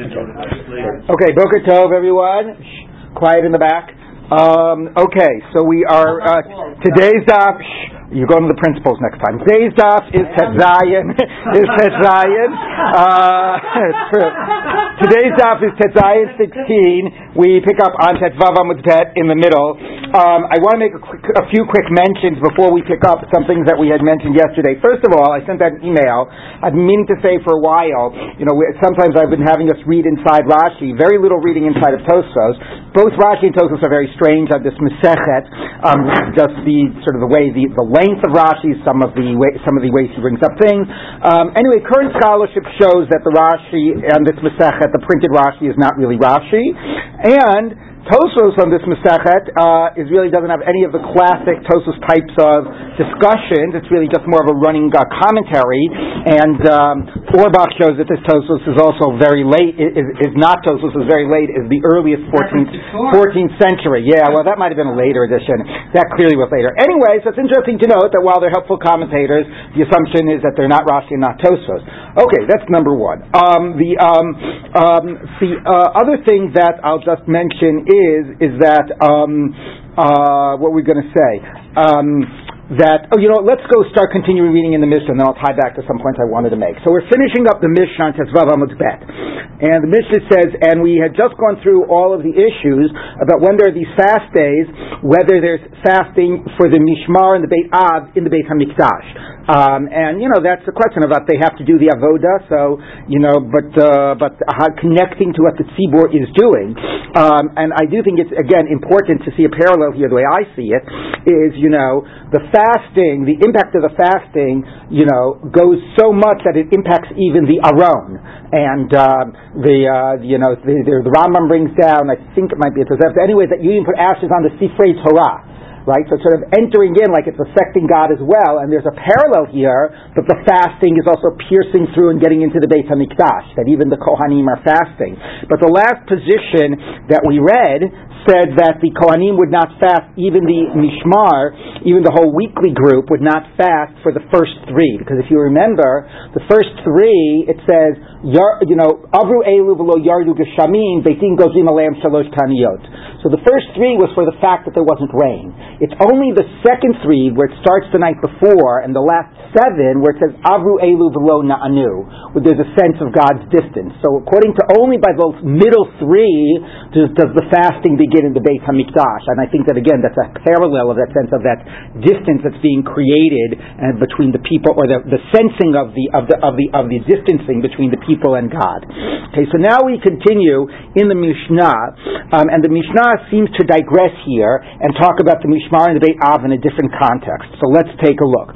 Okay, Boker Tov, everyone. Shh, quiet in the back. Um, okay, so we are uh, today's daf. You're going to the principals next time. Today's daf is Tetzayin. is Tetzayin. Uh, today's daf is Tetzayin 16. We pick up on Tetvav Amud Bet in the middle. Um, I want to make a, quick, a, few quick mentions before we pick up some things that we had mentioned yesterday. First of all, I sent that email. I've been meaning to say for a while. You know, sometimes I've been having us read inside Rashi. Very little reading inside of Tosfos. Both Rashi and Tosfos are very strange on this Masechet. Um, just the sort of the way the, the length of Rashi, some of the way, some of the ways he brings up things. Um, anyway, current scholarship shows that the Rashi and this Masechet, the printed Rashi, is not really Rashi, and Tosfos on this Masechet uh, is really doesn't have any of the classic Tosfos types of discussions. It's really just more of a running uh, commentary. And um, Auerbach shows that this Tosfos is also very late. Is, is not Tosfos is very late. Is the earliest 14th, 14th century. Yeah, well, that might have been a later edition. That clearly was later. Anyway, so it's interesting to note that while they're helpful commentators, the assumption is that they're not Rashi and not Tosfos. Okay, that's number one. Um, the um, um, the uh, other thing that I'll just mention is is that um, uh, what we're going to say. Um, that, oh, you know, let's go start continuing reading in the Mishnah, and then I'll tie back to some points I wanted to make. So we're finishing up the Mishnah on Tezvav Amud Bet. And the Mishnah says, and we had just gone through all of the issues about when there are these fast days, whether there's fasting for the Mishmar and the Beit Av in the Beit HaMikdash. Um, and you know that's the question about they have to do the avoda. So you know, but uh, but connecting to what the tzibur is doing. Um, and I do think it's again important to see a parallel here. The way I see it is, you know, the fasting, the impact of the fasting, you know, goes so much that it impacts even the aron. And uh, the uh, you know the, the, the Rambam brings down, I think it might be a Tosefta. Anyway, that you even put ashes on the Sifrei Torah right? So sort of entering in like it's affecting God as well, and there's a parallel here that the fasting is also piercing through and getting into the Beit HaMikdash, that even the Kohanim are fasting. But the last position that we read said that the Kohanim would not fast, even the Mishmar, even the whole weekly group would not fast for the first three, because if you remember, the first three, it says, you know, Avru Elu v'lo Yardu Geshamim, Beitin Gozim Aleim Shalosh Taniyot. So the first three was for the fact that there wasn't rain. It's only the second three where it starts the night before, and the last seven where it says Avru Elu v'lo Na'anu, where there's a sense of God's distance. So according to only by those middle three does, does the fasting begin in the Beit Hamikdash. And I think that again, that's a parallel of that sense of that distance that's being created uh, between the people, or the, the sensing of the of the of the of the distancing between the people and God. Okay, so now we continue in the Mishnah, um, and the Mishnah seems to digress here and talk about the Mishnah Mishmar and the Beit Av in a different context. So let's take a look.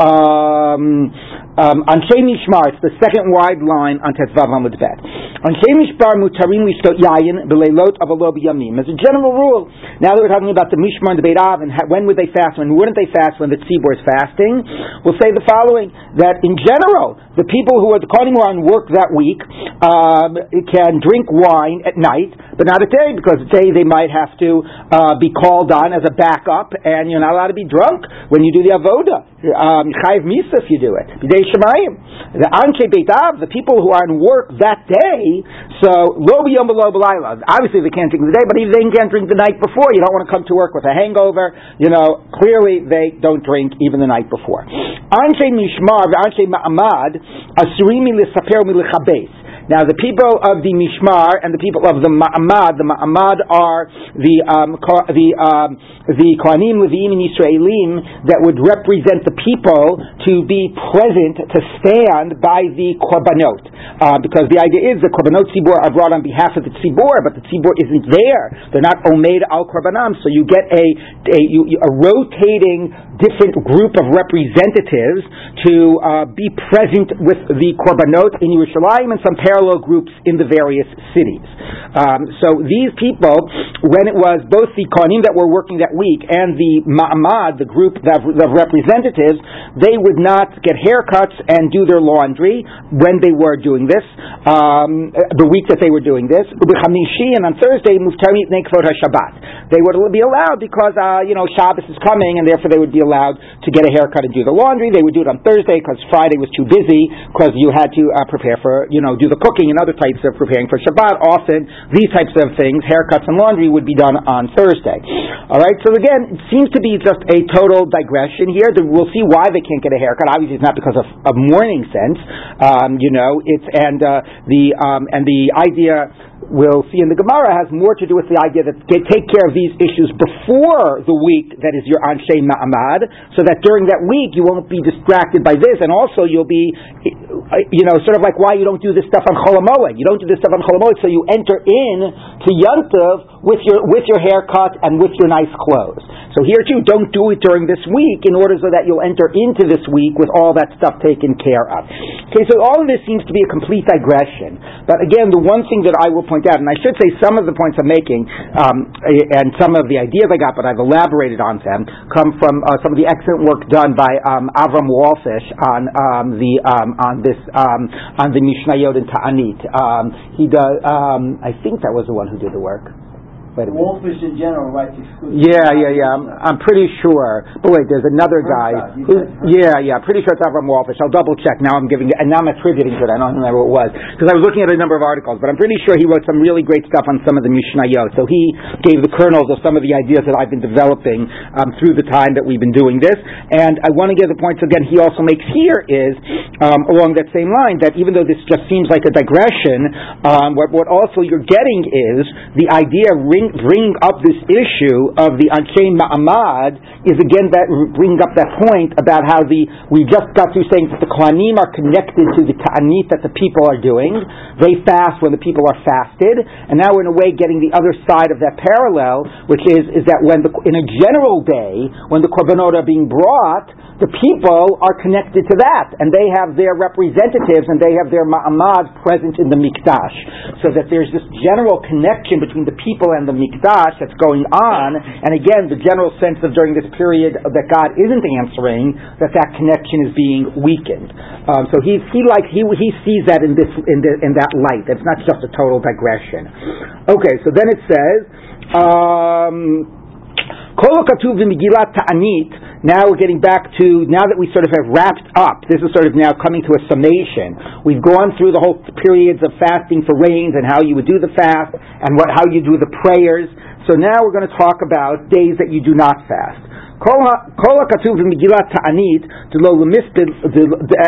Um, um, Anshe Mishmar, it's the second wide line on Tetzvav Amud Bet. Anshe Mishmar mutarim lishtot yayin b'leilot avalo b'yamim. As a general rule, now that we're talking about the Mishmar and the Beit Av and when would they fast, when wouldn't they fast when the tzibur is fasting, we'll say the following, that in general, the people who are the are on work that week um, can drink wine at night, but not at day, because at day they might have to uh, be called on as a backup, and you're not allowed to be drunk when you do the avoda. Um, chayiv misa if you do it. Shemayim. The Anshe Beit Av, the people who are in work that day, so Obviously they can't drink the day, but even they can't drink the night before. You don't want to come to work with a hangover. You know, clearly they don't drink even the night before. Anshe Mishmar, Anshe Ma'amad, Asurimi Lisaper Milichabes. Now, the people of the Mishmar and the people of the Ma'amad, the Ma'amad are the um, the um, the Kohanim, Levim, and Yisraelim that would represent the people to be present, to stand by the Korbanot. Uh, because the idea is the Korbanot Tzibur are brought on behalf of the Tzibur, but the Tzibur isn't there. They're not Omed al Korbanam, so you get a, a, a rotating different group of representatives to uh, be present with the Korbanot in Yerushalayim and some parallel groups in the various cities. Um, so these people, when it was both the Kohanim that were working that week and the Ma'amad, the group of representatives, they would not get haircuts and do their laundry when they were doing this, um, the week that they were doing this. And on Thursday, they would be allowed because, uh, you know, Shabbos is coming and therefore they would be allowed to get a haircut and do the laundry. They would do it on Thursday because Friday was too busy because you had to uh, prepare for, you know, do the cooking and other types of preparing for Shabbat, often these types of things, haircuts and laundry, would be done on Thursday. All right, so again, it seems to be just a total digression here. We'll see why they can't get a haircut. Obviously, it's not because of, of mourning sense. Um, you know, it's and uh, the um, and the idea we'll see in the Gemara has more to do with the idea that take care of these issues before the week that is your Anshe Ma'amad, so that during that week you won't be distracted by this, and also you'll be, you know, sort of like why you don't do this stuff on Cholamoed. You don't do this stuff on Cholamoed, so you enter in to Yontiv with your with your haircut and with your nice clothes. So here too, don't do it during this week in order so that you'll enter into this week with all that stuff taken care of. Okay, so all of this seems to be a complete digression. But again, the one thing that I will point point out, and I should say some of the points I'm making um, and some of the ideas I got, but I've elaborated on them, come from uh, some of the excellent work done by um, Avram Walfish on um, the um, on this um, on the Mishnayot and Ta'anit. Um, he does. I think that was the one who did the work. Wait a Walfish in general writes exclusively. Yeah, yeah, yeah. I'm, I'm pretty sure. But wait, there's another guy. Who, yeah, yeah. Pretty sure it's Avram Walfish. I'll double check. Now I'm giving it, and now I'm attributing to it. I don't remember what it was because I was looking at a number of articles. But I'm pretty sure he wrote some really great stuff on some of the Mishnayot. So he gave the kernels of some of the ideas that I've been developing um, through the time that we've been doing this. And I want to give the points again. He also makes here is um, along that same line that even though this just seems like a digression, um, what, what also you're getting is the idea ring bring up this issue of the Anshe Ma'amad is again that bringing up that point about how the we just got through saying that the Kohanim are connected to the Ta'anit that the people are doing. They fast when the people are fasted, and now we're in a way getting the other side of that parallel, which is is that when the in a general day when the korbanot are being brought, the people are connected to that, and they have their representatives and they have their ma'amad present in the mikdash, so that there's this general connection between the people and the mikdash that's going on, and again, the general sense of during this period that God isn't answering, that that connection is being weakened. Um, so he he like he he sees that in this in the, in that light. It's not just a total digression. Okay, so then it says. Um, now we're getting back to, now that we sort of have wrapped up, this is sort of now coming to a summation. We've gone through the whole periods of fasting for rains and how you would do the fast and what, how you do the prayers. So now we're going to talk about days that you do not fast.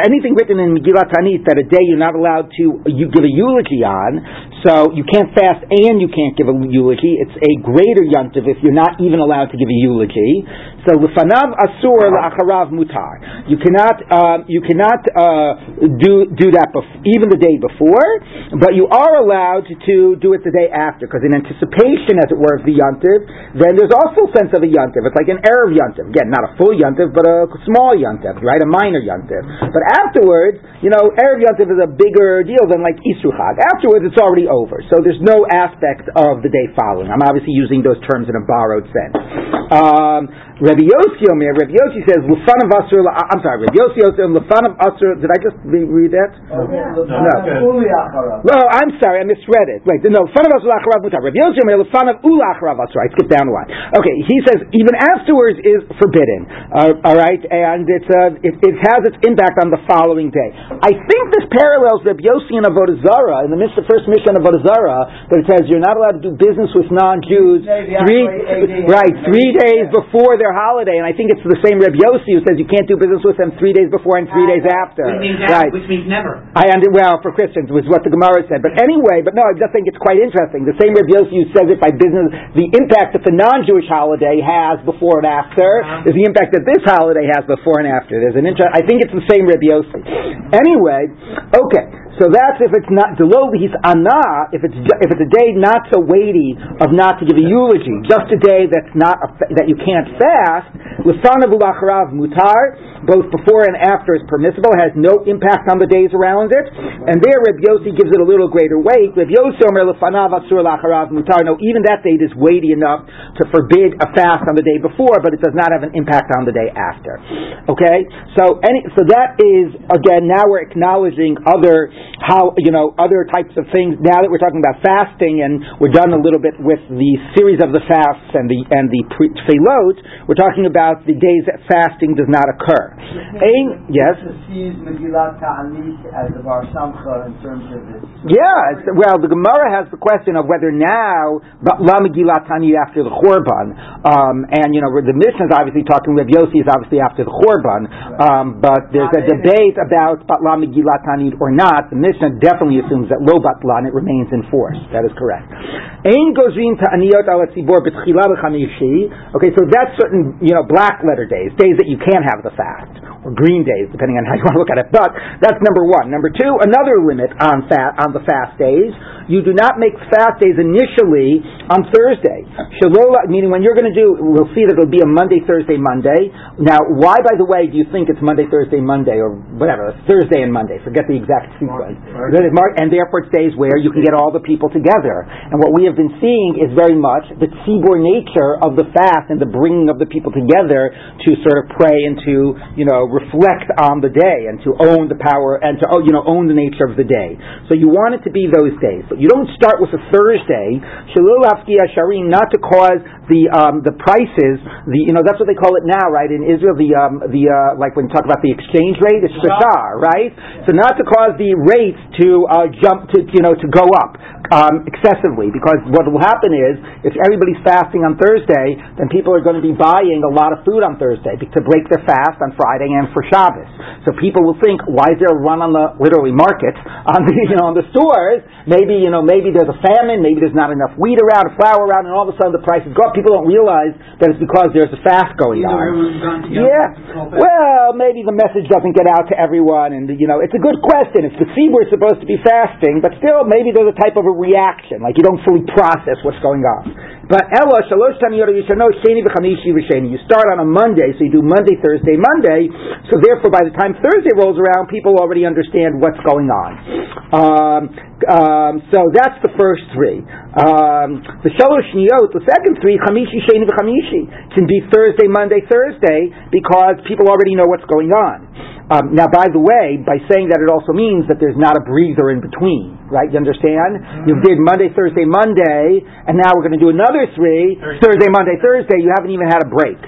Anything written in Megillat Ta'anit that a day you're not allowed to you give a eulogy on, so you can't fast and you can't give a eulogy. It's a greater yontiv if you're not even allowed to give a eulogy. So lefanav asur la'acharav mutar. You cannot um, you cannot uh, do do that bef- even the day before, but you are allowed to do it the day after because in anticipation, as it were, of the yontiv, then there's also a sense of a yontiv. It's like an erev yontiv. Again, not a full yontiv, but a small yontiv, right? A minor yontiv. But afterwards, you know, erev yontiv is a bigger deal than like Isru Chag. Afterwards, it's already over. So there's no aspect of the day following. I'm obviously using those terms in a borrowed sense. Um, Rabbi Yossi Omer, Rabbi Yossi says, Lefan of Asur, I'm sorry, Rabbi Yossi Omer, Lefan of Asur, did I just read that? Oh, no. No. no. I'm sorry, I misread it. Wait, no, Lefan of Asur Lacharav Mutar. Rabbi Yossi Omer, Lefan of Ulacharav Asur. I skipped down one. Okay, he says, even afterwards is forbidden. Uh, all right, and it's, uh, it, it, has its impact on the following day. I think this parallels Rabbi Yossi and Avodah Zarah, in the midst of first mission of Avodah Zarah, that it says you're not allowed to do business with non-Jews three, right, three days before their holiday, and I think it's the same Reb Yossi who says you can't do business with them three days before and three days after. Which means, right. which means never. I under, well for Christians was what the Gemara said, but anyway, but no, I just think it's quite interesting. The same Reb Yossi who says it by business, the impact that the non-Jewish holiday has before and after uh-huh. is the impact that this holiday has before and after. There's an interest. I think it's the same Reb Yossi. Anyway, okay. So that's if it's not he's ana, if it's if it's a day not so weighty of not to give a eulogy, just a day that's not a, that you can't fast. L'fanav ulacharav mutar, both before and after is permissible, has no impact on the days around it. And there, Reb Yossi gives it a little greater weight. Reb Yossi omer l'fanav asur lacharav mutar. No, even that date is weighty enough to forbid a fast on the day before, but it does not have an impact on the day after. Okay, so any so that is again now we're acknowledging other how you know other types of things. Now that we're talking about fasting, and we're done a little bit with the series of the fasts and the and the pre- tefillot, we're talking about the days that fasting does not occur. Ein, yes? sees Megillat Ta'anit as the Bar Samcha in terms of this. Yeah, well, the Gemara has the question of whether now La Megillat Ta'anit after the Chorban, um, and you know the Mishnah is obviously talking. Reb Yossi is obviously after the Chorban, um, but there's a debate about Batla Megillat Ta'anit or not. The Mishnah definitely assumes that Lo Batlan it remains in force. That is correct. Ein Gozrin Ta'aniyot Al Tzibor B'Tchila Okay, so that's certain you know black letter days, days that you can't have the fast or green days, depending on how you want to look at it. But that's number one. Number two, another limit on fat on the fast days. You do not make fast days initially on Thursday. Shalola, meaning when you're going to do, we'll see that it'll be a Monday, Thursday, Monday. Now, why, by the way, do you think it's Monday, Thursday, Monday, or whatever, Thursday and Monday? Forget the exact sequence. And therefore, it's days where you can get all the people together. And what we have been seeing is very much the tzibor nature of the fast and the bringing of the people together to sort of pray and to, you know, reflect on the day and to own the power and to oh, you know own the nature of the day. So you want it to be those days, but you don't start with a Thursday. Shalul Sharim, not to cause the um, the prices. The you know that's what they call it now, right? In Israel, the um, the uh, like when you talk about the exchange rate, it's shachar, right? So not to cause the rates to uh, jump to you know to go up um, excessively, because what will happen is if everybody's fasting on Thursday, then people are going to be buying a lot of food on Thursday to break their fast on Friday and for Shabbos. So people will think, why is there a run on the literally market on the you know on the stores? Maybe you know maybe there's a famine, maybe there's not enough wheat around, flour around, and all of a sudden the prices go up. People don't realize that it's because there's a fast going on. Yeah. Well, maybe the message doesn't get out to everyone, and you know it's a good question. If the we're supposed to be fasting, but still maybe there's a type of a reaction, like you don't fully process what's going on. But Ella Shalosh Tamiyot know Sheni v'Chamishi v'Sheni. You start on a Monday, so you do Monday, Thursday, Monday. So therefore, by the time Thursday rolls around, people already understand what's going on. Um, um, so that's the first three. Um, the Shalosh Niyot, the second three, Chamishi Sheni v'Chamishi, can be Thursday, Monday, Thursday, because people already know what's going on. Um, now, by the way, by saying that, it also means that there's not a breather in between, right? You understand? Mm-hmm. You did Monday, Thursday, Monday, and now we're going to do another three Thursday. Thursday, Monday, Thursday. You haven't even had a break.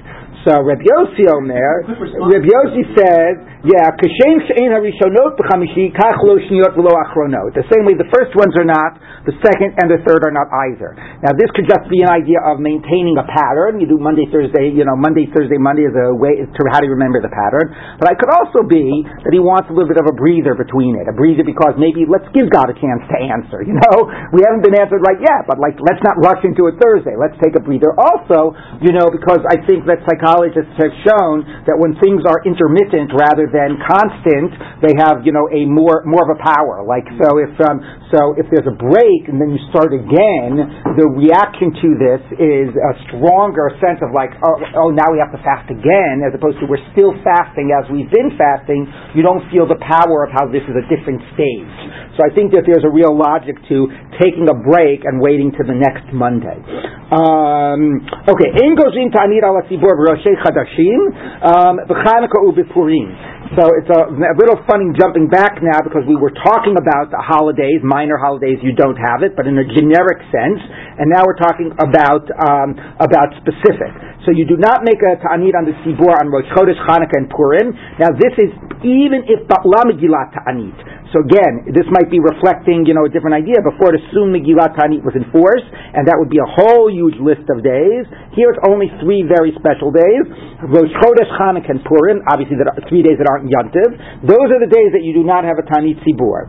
So Reb Yossi Omer, Reb Yossi says, yeah, kashem she'en harishonot b'chamishi kach lo shniyot v'lo achronot. The same way the first ones are not, the second and the third are not either. Now this could just be an idea of maintaining a pattern. You do Monday, Thursday, you know, Monday, Thursday, Monday is a way to how do you remember the pattern. But it could also be that he wants a little bit of a breather between it, a breather because maybe let's give God a chance to answer. You know, we haven't been answered right yet, but like let's not rush into it Thursday. Let's take a breather. Also, you know, because I think that psychologists have shown that when things are intermittent rather than constant, they have you know a more more of a power. Like so, if um, so if there's a break and then you start again, the reaction to this is a stronger sense of like oh, oh now we have to fast again, as opposed to we're still fasting as we've been fasting. You don't feel the power of how this is a different stage. So I think that there's a real logic to taking a break and waiting to the next Monday. Um, okay, in gozin ta'anir al Roshei Chadashim, um, B'Chanukah u'B'Purim. So it's a, a, little funny jumping back now because we were talking about the holidays, minor holidays, you don't have it, but in a generic sense, and now we're talking about um, about specific. So you do not make a ta'anit on the Sibur on Rosh Chodesh, Chanukah, and Purim. Now this is even if Ba'la Megillat ta'anit. So again, this might be reflecting, you know, a different idea. Before it assumed Megillat Tanit was in force, and that would be a whole huge list of days. Here it's only three very special days. Rosh Chodesh, Chanukah, and Purim, obviously that are three days that aren't Yantiv. Those are the days that you do not have a Tanit Tzibur.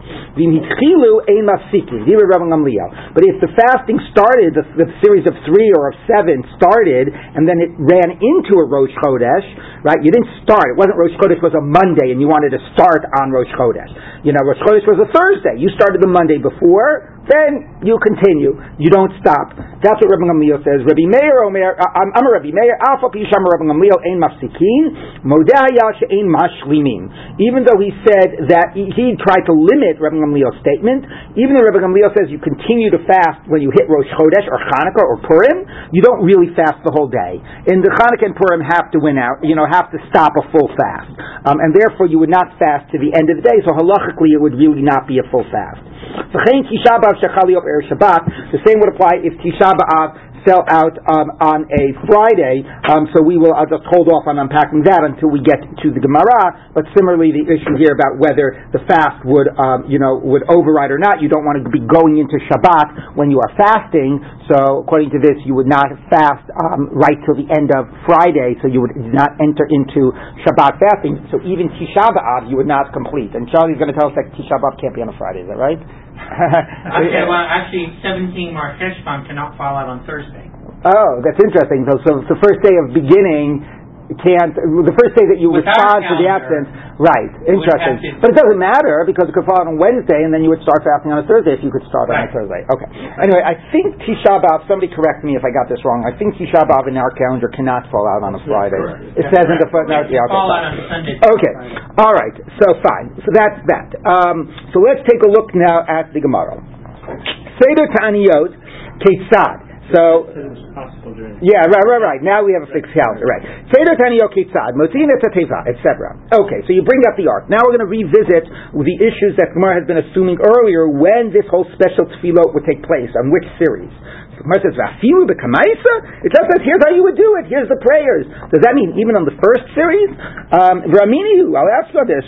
But if the fasting started, the, the series of three or of seven started, and then it ran into a Rosh Chodesh, right? You didn't start. It wasn't Rosh Chodesh It was a Monday, and you wanted to start on Rosh Chodesh. You know, Rosh Chodesh was a Thursday. You started the Monday before, then you continue. You don't stop. That's what Rabbi Gamliel says. Rabbi Meir Omer, uh, I'm, I'm a Rabbi Meir, Alpha Pisham Rabbi Gamliel Ein Mafsikin, Modeh Ein Mashlimin. Even though he said that he, he, tried to limit Rabbi Gamliel's statement, even though Rabbi Gamliel says you continue to fast when you hit Rosh Chodesh or Hanukkah or Purim, you don't really fast the whole day. In the Hanukkah and Purim have to win out, you know, have to stop a full fast. Um, and therefore you would not fast to the end of the day, so halachically it would really not be a full fast. The same would apply if Tisha B'Av fell out um, on a Friday, um, so we will I'll just hold off on unpacking that until we get to the Gemara. But similarly, the issue here about whether the fast would, um, you know, would override or not, you don't want to be going into Shabbat when you are fasting. So according to this, you would not fast um, right till the end of Friday, so you would not enter into Shabbat fasting. So even Tisha B'Av, you would not complete. And Charlie's going to tell us that Tisha B'Av can't be on a Friday. Is that right? okay, well, actually, 17 Mar Cheshvan cannot fall out on Thursday. Oh, that's interesting. So, so the first day of beginning can't. The first day that you Without respond to the calendar, absence, right? it Interesting. have But it doesn't matter because it could fall out on Wednesday, and then you would start fasting on a Thursday if you could start on a Thursday. Okay. Anyway, I think Tisha B'av. Somebody correct me if I got this wrong. I think Tisha B'av in our calendar cannot fall out on a Friday. It says in the footnote. Yeah. Okay. fall fine. out on Sunday. Okay. All right. So fine. So that's that. Um, so let's take a look now at the Gemara. Seder Ta'aniyot Ketzad. So yeah, right, right, right. Now we have a fixed calendar, right? Seder Taniyot Ketzad, Motzin et etc. Okay, so you bring up the ark. Now we're going to revisit the issues that Gemara has been assuming earlier when this whole special tefillot would take place, on which series. Gemara says. It just says, "Here's how you would do it. Here's the prayers." Does that mean even on the first series? Um, I'll ask you this.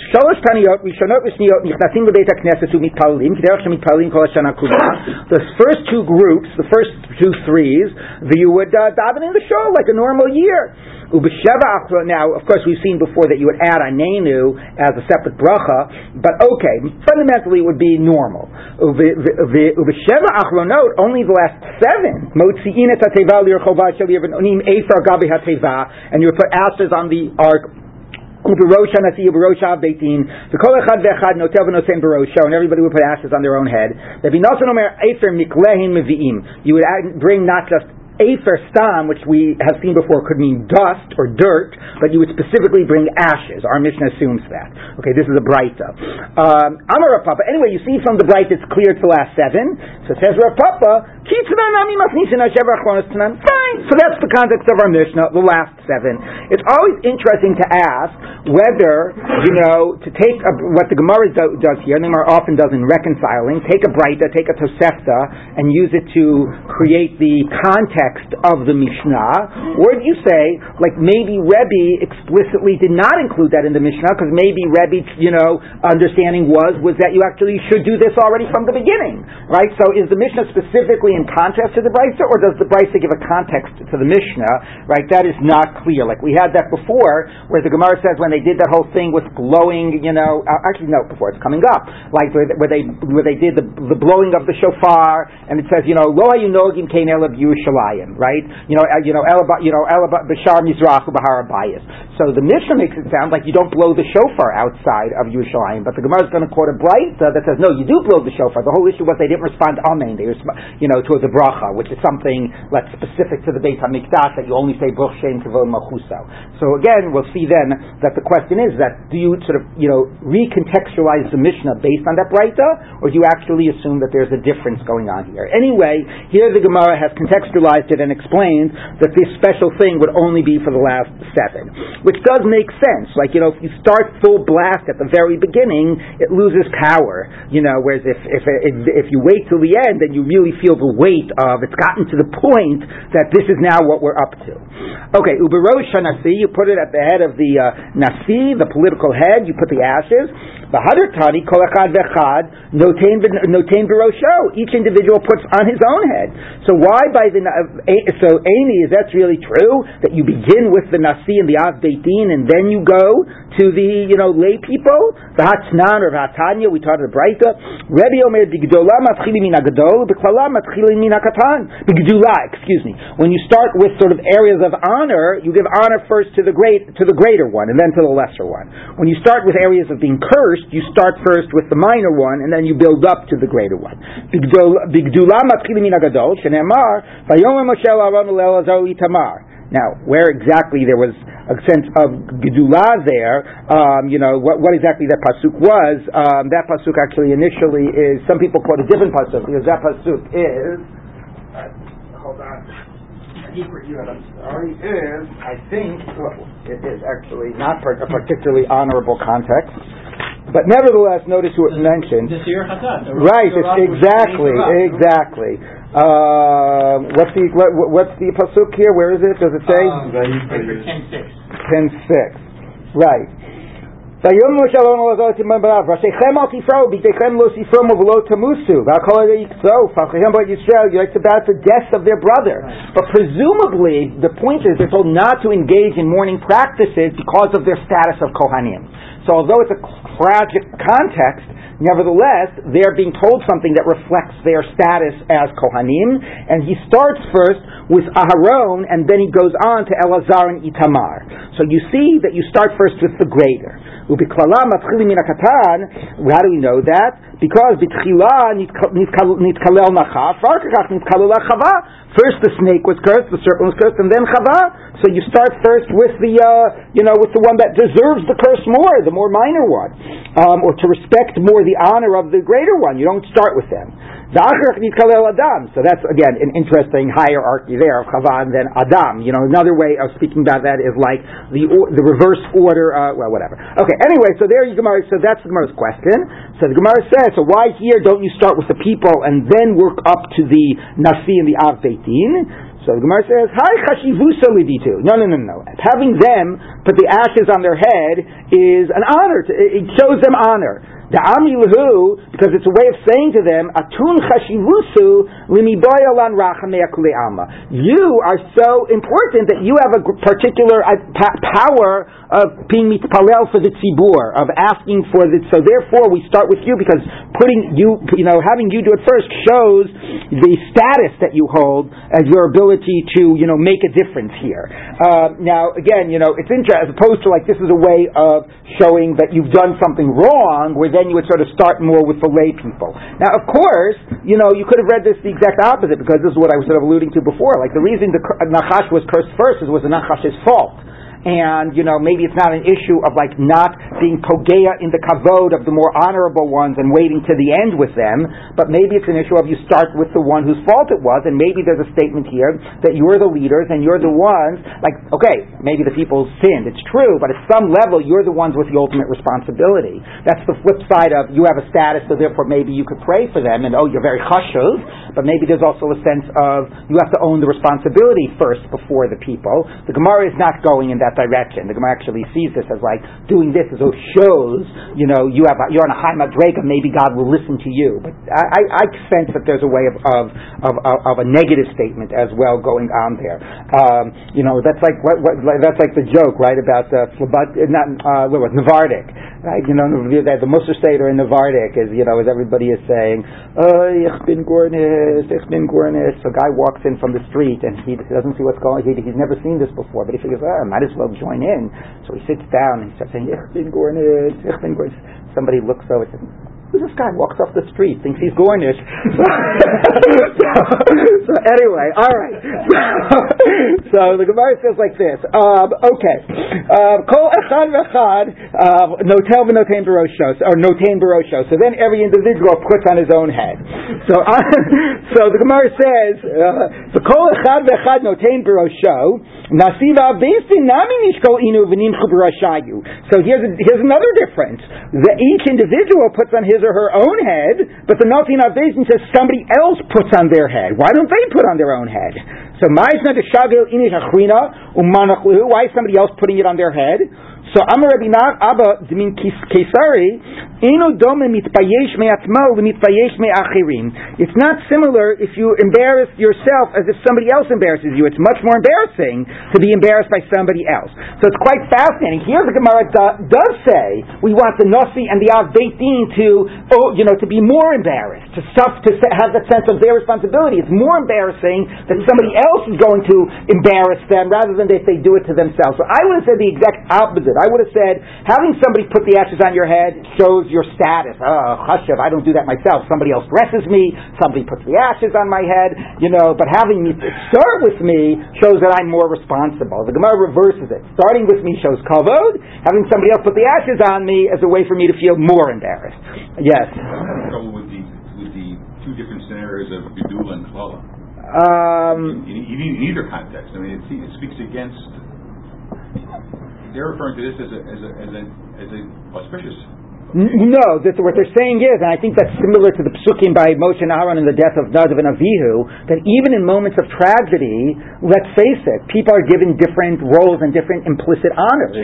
The first two groups, the first two threes, you would uh, daven in the show like a normal year. Now, of course, we've seen before that you would add anenu as a separate bracha, but okay, fundamentally it would be normal. Ubesheva Note only the last seven, motzi'in et hateva lirchovat shel yevonim efer gabi hateva, and you would put ashes on the ark uberosha nasi uberosha beitin v'kol echad ve'echad notel v'nosem berosha and everybody would put ashes on their own head. There'd be nosen omer efer miklehin mevi'im. You would bring not just Afer stam, which we have seen before, could mean dust or dirt, but you would specifically bring ashes. Our Mishnah assumes that. Okay, this is a Braita. Um, Amar Papa. Anyway, you see from the Braita it's clear to last seven. So it says Rav Papa. Fine. So that's the context of our Mishnah, the last seven. It's always interesting to ask whether, you know, to take a, what the Gemara do, does here, and the Gemara often does in reconciling, take a Braita, take a Tosefta, and use it to create the context of the Mishnah, or do you say, like maybe Rebbe explicitly did not include that in the Mishnah, because maybe Rebbe's, you know, understanding was, was that you actually should do this already from the beginning, right? So is the Mishnah specifically in contrast to the Brisa, or does the Brisa give a context to the Mishnah, right? That is not clear. Like we had that before, where the Gemara says when they did that whole thing with blowing, you know, uh, actually no, before it's coming up, like where, where they where they did the, the blowing of the shofar, and it says, you know, lo hayunogim kein elav Yerushalayim, right? You know, uh, you know, elaba, you know, elaba b'shar mizrach. So the Mishnah makes it sound like you don't blow the shofar outside of Yerushalayim, but the Gemara is going to quote a brayta that says no, you do blow the shofar. The whole issue was they didn't respond amen, they respond, you know, to the bracha, which is something that's specific to the Beit Hamikdash that you only say bruch shem kavod machuso. So again, we'll see then that the question is that do you sort of you know recontextualize the Mishnah based on that brayta, or do you actually assume that there's a difference going on here? Anyway, here the Gemara has contextualized and explained that this special thing would only be for the last seven, which does make sense. Like you know, if you start full blast at the very beginning, it loses power. You know, whereas if if if, if you wait till the end, then you really feel the weight of it's gotten to the point that this is now what we're up to. Okay, Uberosh Nasi, you put it at the head of the uh, Nasi, the political head. You put the ashes. Bahadr Tani Kol Echad Vechad Notain Berosho. Each individual puts on his own head. So why by the uh, so Amy is that really true? That you begin with the Nasi and the Av Beitin and then you go to the you know lay people? The Hatznan or Hatanya we taught the Braita. Rebbe Omer Bigdola Matchili Min Agadol B'Klala Matchili Min Hakatan Bigdula excuse me. When you start with sort of areas of honor you give honor first to the great to the greater one and then to the lesser one. When you start with areas of being cursed you start first with the minor one and then you build up to the greater one. Bigdula Matchili Min Agadol Shenemar Vayomer Now, where exactly there was a sense of gedulah there, um, you know, what, what, exactly that pasuk was, um, that pasuk actually initially is, some people quote a different pasuk, because that pasuk is, uh, hold on, I'm sorry, is, I think, well, it is actually not a particularly honorable context, But nevertheless, notice who it mentioned. Right, it's exactly, exactly. Uh, what's the what, what's the pasuk here? Where is it? Does it say? Uh, ten six. Ten six. Right. ויאמר משה אלון לעזור תימן ברב, ראשיכם אל תפרעו, בידיכם לא ספרום ולא תמוסו, והכל הרי יקצו, פלחיכם בית Yisrael, it's about the death of their brother. But presumably, the point is they're told not to engage in mourning practices because of their status of Kohanim. So although it's a tragic context, Nevertheless, they're being told something that reflects their status as Kohanim, and he starts first with Aharon, and then he goes on to Elazar and Itamar. So you see that you start first with the greater. How do we know that? Because First the snake was cursed, the serpent was cursed, and then Chava. So you start first with the, uh, you know, with the one that deserves the curse more, the more minor one, um, or to respect more the honor of the greater one. You don't start with them. So that's again an interesting hierarchy there of Chava and then Adam. You know, another way of speaking about that is like the the reverse order. Uh, well, whatever. Okay. Anyway, so there you Gemara. So that's the Gemara's question. So the Gemara says, so why here don't you start with the people and then work up to the Nasi and the Av so the Gemara says, "Hi chashivusa liditu." No, no, no, no. Having them put the ashes on their head is an honor. To, it shows them honor. The amilahu, because it's a way of saying to them, atun chashivusu limiboyalan alma. You are so important that you have a particular uh, power of being mitpalel for the tzibur, of asking for the. So therefore, we start with you because putting you, you know, having you do it first shows the status that you hold as your ability to, you know, make a difference here. Uh, now, again, you know, it's interesting as opposed to like this is a way of showing that you've done something wrong, where then you would sort of start more with the lay people. Now, of course, you know, you could have read this the exact opposite because this is what I was sort of alluding to before. Like the reason the Nachash was cursed first is was the Nachash's fault and you know maybe it's not an issue of like not being pogea in the kavod of the more honorable ones and waiting to the end with them, but maybe it's an issue of you start with the one whose fault it was, and maybe there's a statement here that you're the leaders and you're the ones like okay maybe the people sinned it's true, but at some level you're the ones with the ultimate responsibility. That's the flip side of you have a status, so therefore maybe you could pray for them and oh you're very chashuv, but maybe there's also a sense of you have to own the responsibility first before the people. The Gemara is not going in that direction. The Gemara actually sees this as like doing this as though shows, you know, you have you're on a high madrega, maybe God will listen to you. But I, I, I sense that there's a way of of, of, of a negative statement as well going on there. Um, you know, that's like what, what that's like the joke, right, about uh, not uh, what was Navardic, right? You know, the, the Musar Seder in Navardic is, you know, as everybody is saying, ich bin gornis, ich bin gornis. A guy walks in from the street and he doesn't see what's going. He, he's never seen this before, but he figures, oh, I might as well join in. So he sits down and he starts saying, Ich bin Gornish, Ich bin Gornish. Somebody looks over and this guy? Walks off the street, thinks he's Gornish. so, so, anyway, all right. so the Gemara says like this. Um, okay. Um, Kol echad v'echad uh, notel v'notain barosho, or notain barosho. So then every individual puts on his own head. So, uh, so the Gemara says, uh, so kol echad v'echad notain barosho, nasiva besin nami nishkol inu v'nimchu barashayu. So here's, a, here's another difference. The, each individual puts on his or her own head, but the Nati Navdezin says somebody else puts on their head. Why don't they put on their own head? So why is somebody else putting it on their head? So Amar Rabbi Abba Dimin Kesari Eno Dome Mitpayesh Me'atmo Mitpayesh Me'achirim. It's not similar if you embarrass yourself as if somebody else embarrasses you. It's much more embarrassing to be embarrassed by somebody else. So it's quite fascinating. Here the Gemara do, does say we want the Nasi and the Av to oh, you know to be more embarrassed to stuff to have that sense of their responsibility. It's more embarrassing that somebody else is going to embarrass them rather than if they do it to themselves. So I would said the exact opposite. I would have said, having somebody put the ashes on your head shows your status. Oh, chashav, I don't do that myself. Somebody else dresses me, somebody puts the ashes on my head, you know, but having me start with me shows that I'm more responsible. The Gemara reverses it. Starting with me shows kavod, having somebody else put the ashes on me as a way for me to feel more embarrassed. Yes? I'm trouble with the, with the two different scenarios of Gedula and Klala. Um, in, in, in, either context, I mean, it, it speaks against they're referring to this as a as a as a as a auspicious No, that what they're saying is, and I think that's similar to the psukim by Moshe and Aaron and the death of Nadav and Avihu, that even in moments of tragedy, let's face it, people are given different roles and different implicit honors,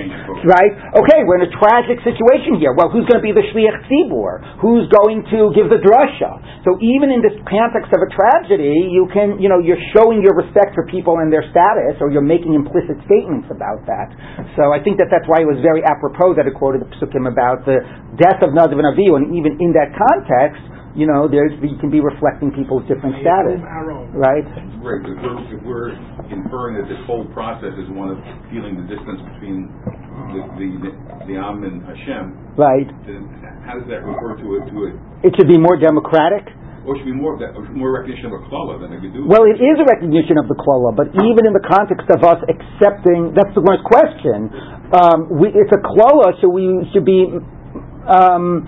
right? Okay, we're in a tragic situation here. Well, who's going to be the shliach tzibur? Who's going to give the drasha? So even in this context of a tragedy, you can, you know, you're showing your respect for people and their status, or you're making implicit statements about that. So I think that that's why it was very apropos that it quoted the psukim about the death of Nadav and Avihu, and even in that context, you know, there's you can be reflecting people's different status, right? Right, if we're, if we're inferring that this whole process is one of feeling the distance between the, the, the Am and Hashem, Right. then how does that refer to it, to it, It should be more democratic. or should be more of that, more recognition of a klala than a gedula? Well, it is a recognition of the klola, but even in the context of us accepting, that's the worst question. Um, we, it's a klola, so we should be. Um,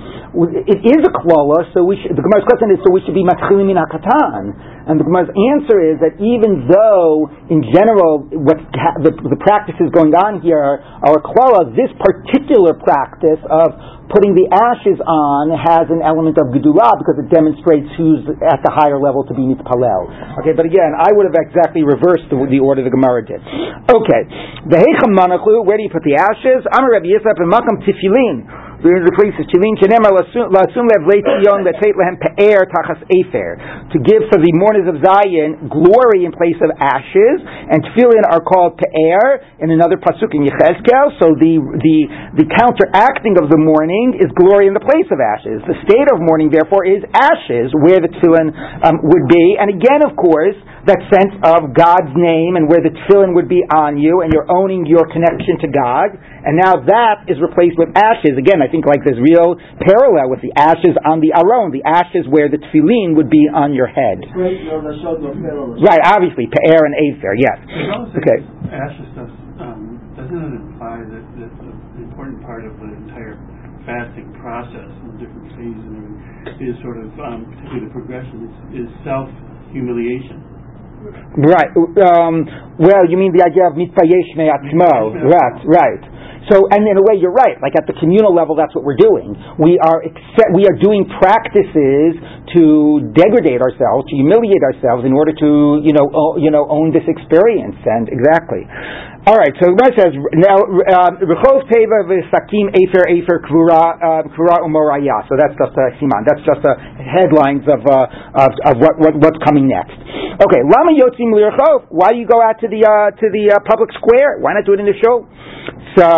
it is a klola, so we should, the Gemara's question is, so we should be matchilim min hakatan. And the Gemara's answer is that even though, in general, what the, the practices going on here are a klola, this particular practice of putting the ashes on has an element of gedula because it demonstrates who's at the higher level to be mitpalel. Okay, but again, I would have exactly reversed the, the order the Gemara did. Okay, the heicham manachu, where do you put the ashes? I'm Amar Rabbi Yisrael and makam tifilin. There is a place of Chilin Shenemar Lasum Lev Leitzion Letet Lehem Pe'er Tachas Efer to give for the mourners of Zion glory in place of ashes, and Tefillin are called Pe'er in another pasuk in Yechezkel. So the the the counteracting of the mourning is glory in the place of ashes. The state of mourning, therefore, is ashes where the Tefillin um, would be, and again, of course, that sense of God's name and where the Tefillin would be on you, and you're owning your connection to God, and now that is replaced with ashes. Again, I think like there's real parallel with the ashes on the aron, the ashes where the tefillin would be on your head. Right, obviously, Pe'er and Afer, yes. Okay. Ashes does, um, doesn't it imply that, that the important part of the entire fasting process and the different phases and is sort of, um, particularly the progression, is, is self-humiliation. Right. Um, well, you mean the idea of mitpayesh me'atzmo. Right, right. So, and in a way, you're right. Like at the communal level, that's what we're doing. We are accept, we are doing practices to degrade ourselves, to humiliate ourselves, in order to you know o- you know own this experience. And exactly. All right. So Gemara says now rechov teva v'sakim afer afer kura uh, umoraya. So that's just a siman. That's just a headlines of uh, of, of what, what what's coming next. Okay. Lama yotzim lirchov. Why you go out to the uh, to the uh, public square? Why not do it in the show? So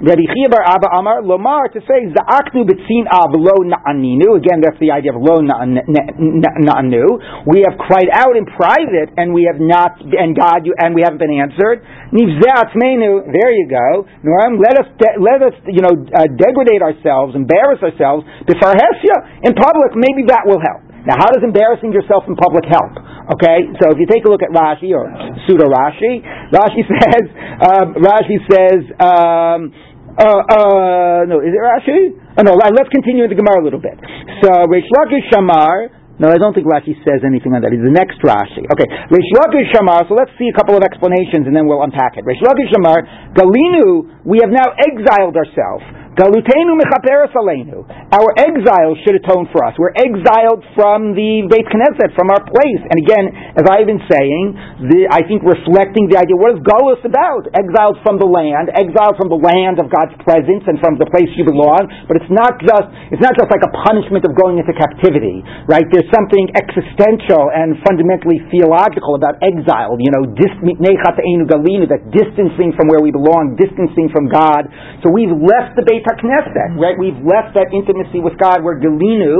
Rabbi Chiya bar Abba Amar Lomar to say Za'aknu b'tzin av lo na'aninu. Again, that's the idea of lo na'anu. We have cried out in private, and we have not, and God, you, and we haven't been answered. Nivzeatzmenu. There you go. Noam, let us, de- let us, you know, uh, degrade ourselves, embarrass ourselves before Hesia in public. Maybe that will help. Now, how does embarrassing yourself in public help? Okay, so if you take a look at Rashi or pseudo Rashi, Rashi says, um, Rashi says, um, uh, uh, no, is it Rashi? Oh, no, let's continue the Gemara a little bit. So, Reish Lakish Shamar, no, I don't think Rashi says anything on that. It's the next Rashi. Okay, Reish Lakish Shamar, so let's see a couple of explanations and then we'll unpack it. Reish Lakish Shamar, Galinu, we have now exiled ourselves. Galutenu mechaperes aleinu. Our exile should atone for us. We're exiled from the Beit Knesset, from our place. And again, as I've been saying, the, I think reflecting the idea, what is Galus about? Exiled from the land, exiled from the land of God's presence and from the place you belong. But it's not just, it's not just like a punishment of going into captivity, right? There's something existential and fundamentally theological about exile, you know, that distancing from where we belong, distancing from God. So we've left the Beit Right? We've left that intimacy with God. We're Galinu,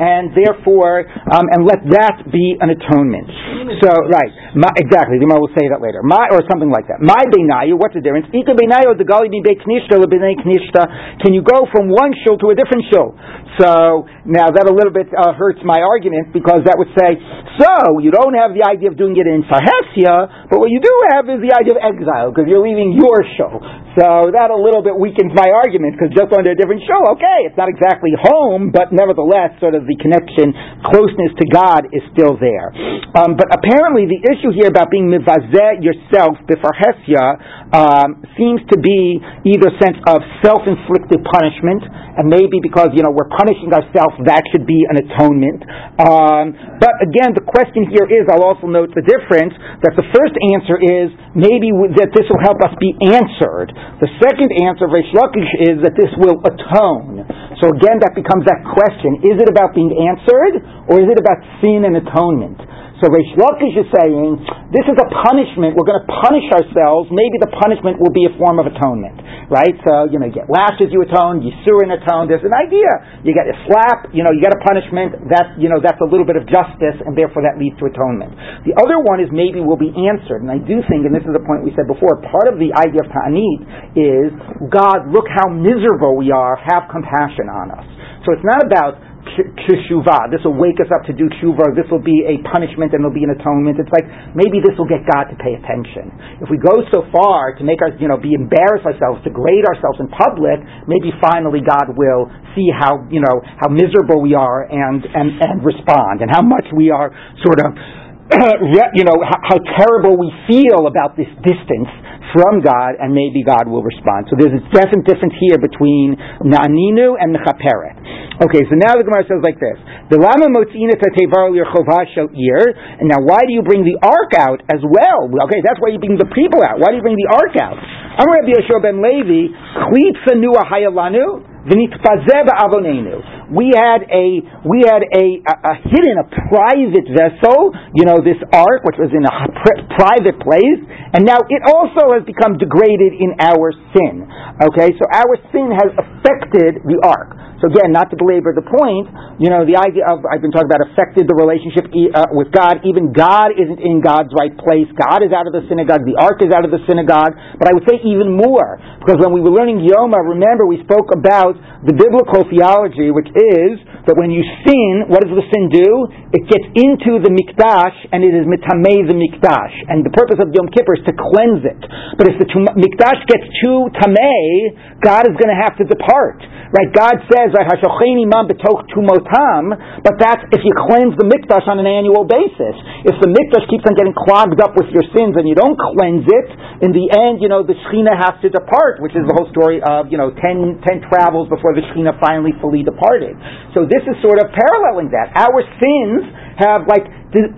and therefore, um, and let that be an atonement. So, right, exactly. The Gemara will say that later. My, or something like that. My Beinayu, what's the difference? Ika Beinayu, the Gali Beit Knishta, Beit Knishta. Can you go from one shul to a different shul? So, now that a little bit uh, hurts my argument because that would say, so, you don't have the idea of doing it in Fahesia, but what you do have is the idea of exile, because you're leaving your shul. So that a little bit weakens my argument because just under a different show, okay, it's not exactly home, but nevertheless, sort of the connection, closeness to God is still there. Um, but apparently, the issue here about being mivazeh yourself bifarhesya um, seems to be either sense of self-inflicted punishment, and maybe because you know we're punishing ourselves, that should be an atonement. Um, but again, the question here is, I'll also note the difference that the first answer is maybe that this will help us be answered. The second answer Reish Lakish is that this will atone. So again, that becomes that question: Is it about being answered, or is it about sin and atonement? So Reish Lakish is saying, this is a punishment. We're going to punish ourselves. Maybe the punishment will be a form of atonement, right? So, you know, you get lashes, you atone, and atone. There's an idea. You get a slap, you know, you get a punishment. That, you know, that's a little bit of justice, and therefore that leads to atonement. The other one is maybe we'll be answered. And I do think, and this is the point we said before, part of the idea of ta'anit is, God, look how miserable we are. Have compassion on us. So it's not about teshuvah. This will wake us up to do teshuvah. This will be a punishment and it'll be an atonement. It's like maybe this will get God to pay attention. If we go so far to make us, you know, be embarrassed ourselves, to grade ourselves in public, maybe finally God will see how, you know, how miserable we are and and and respond and how much we are sort of you know, how, terrible we feel about this distance from God, and maybe God will respond. So there's a definite difference here between Na'aninu and Mechaperet. Okay, so now the Gemara says like this: The lama motzina And now, why do you bring the ark out as well? Okay, that's why you bring the people out. Why do you bring the ark out? I'm Rabbi Yeshua ben Levi. Chlitza nua hayalanu. We had a we had a, a, a, hidden a private vessel, you know, this ark which was in a private place, and now it also has become degraded in our sin. Okay, so our sin has affected the ark. So again, not to belabor the point, you know, the idea of I've been talking about affected the relationship uh, with God. Even God isn't in God's right place. God is out of the synagogue. The ark is out of the synagogue. But I would say even more because when we were learning Yoma, remember we spoke about the biblical theology, which is that when you sin, what does the sin do? It gets into the mikdash and it is mitamei the mikdash. And the purpose of Yom Kippur is to cleanse it. But if the mikdash gets too tamei, God is going to have to depart. Right? God says, right, but that's if you cleanse the mikdash on an annual basis. If the mikdash keeps on getting clogged up with your sins and you don't cleanse it, in the end, you know, the Shekhinah has to depart, which is the whole story of, you know, ten, ten travels before the Shekhinah finally fully departed. So this is sort of paralleling that. Our sins have like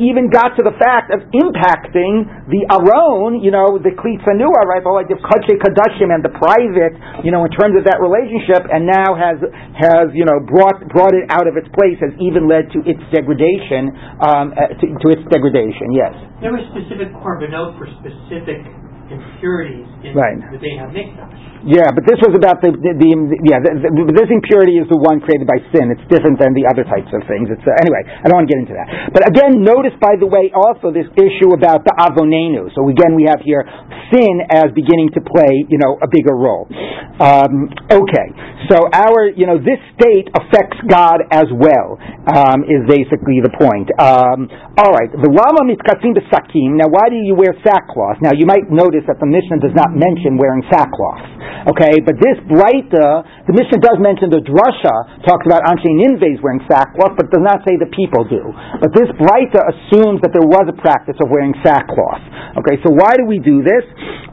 even got to the fact of impacting the aron, you know, the klitsanua, right? The like of kache kadashim and the private, you know, in terms of that relationship, and now has has you know brought brought it out of its place, has even led to its degradation, um, uh, to, to, its degradation. Yes. There were specific korbanot for specific impurities in right. the HaMikdash. Yeah, but this was about the, the, the yeah, the, the, this impurity is the one created by sin. It's different than the other types of things. It's uh, anyway. I don't want to get into that. But again, notice by the way also this issue about the avonenu. So again, we have here sin as beginning to play you know a bigger role. Um, okay, so our you know this state affects God as well um, is basically the point. Um, all right, the lama mitkatzim sakim. Now, why do you wear sackcloth? Now, you might notice that the Mishnah does not mention wearing sackcloth. Okay, but this Breita, the Mishnah does mention the drasha talks about Anshe Ninves wearing sackcloth, but does not say the people do. But this Breita assumes that there was a practice of wearing sackcloth. Okay, so why do we do this?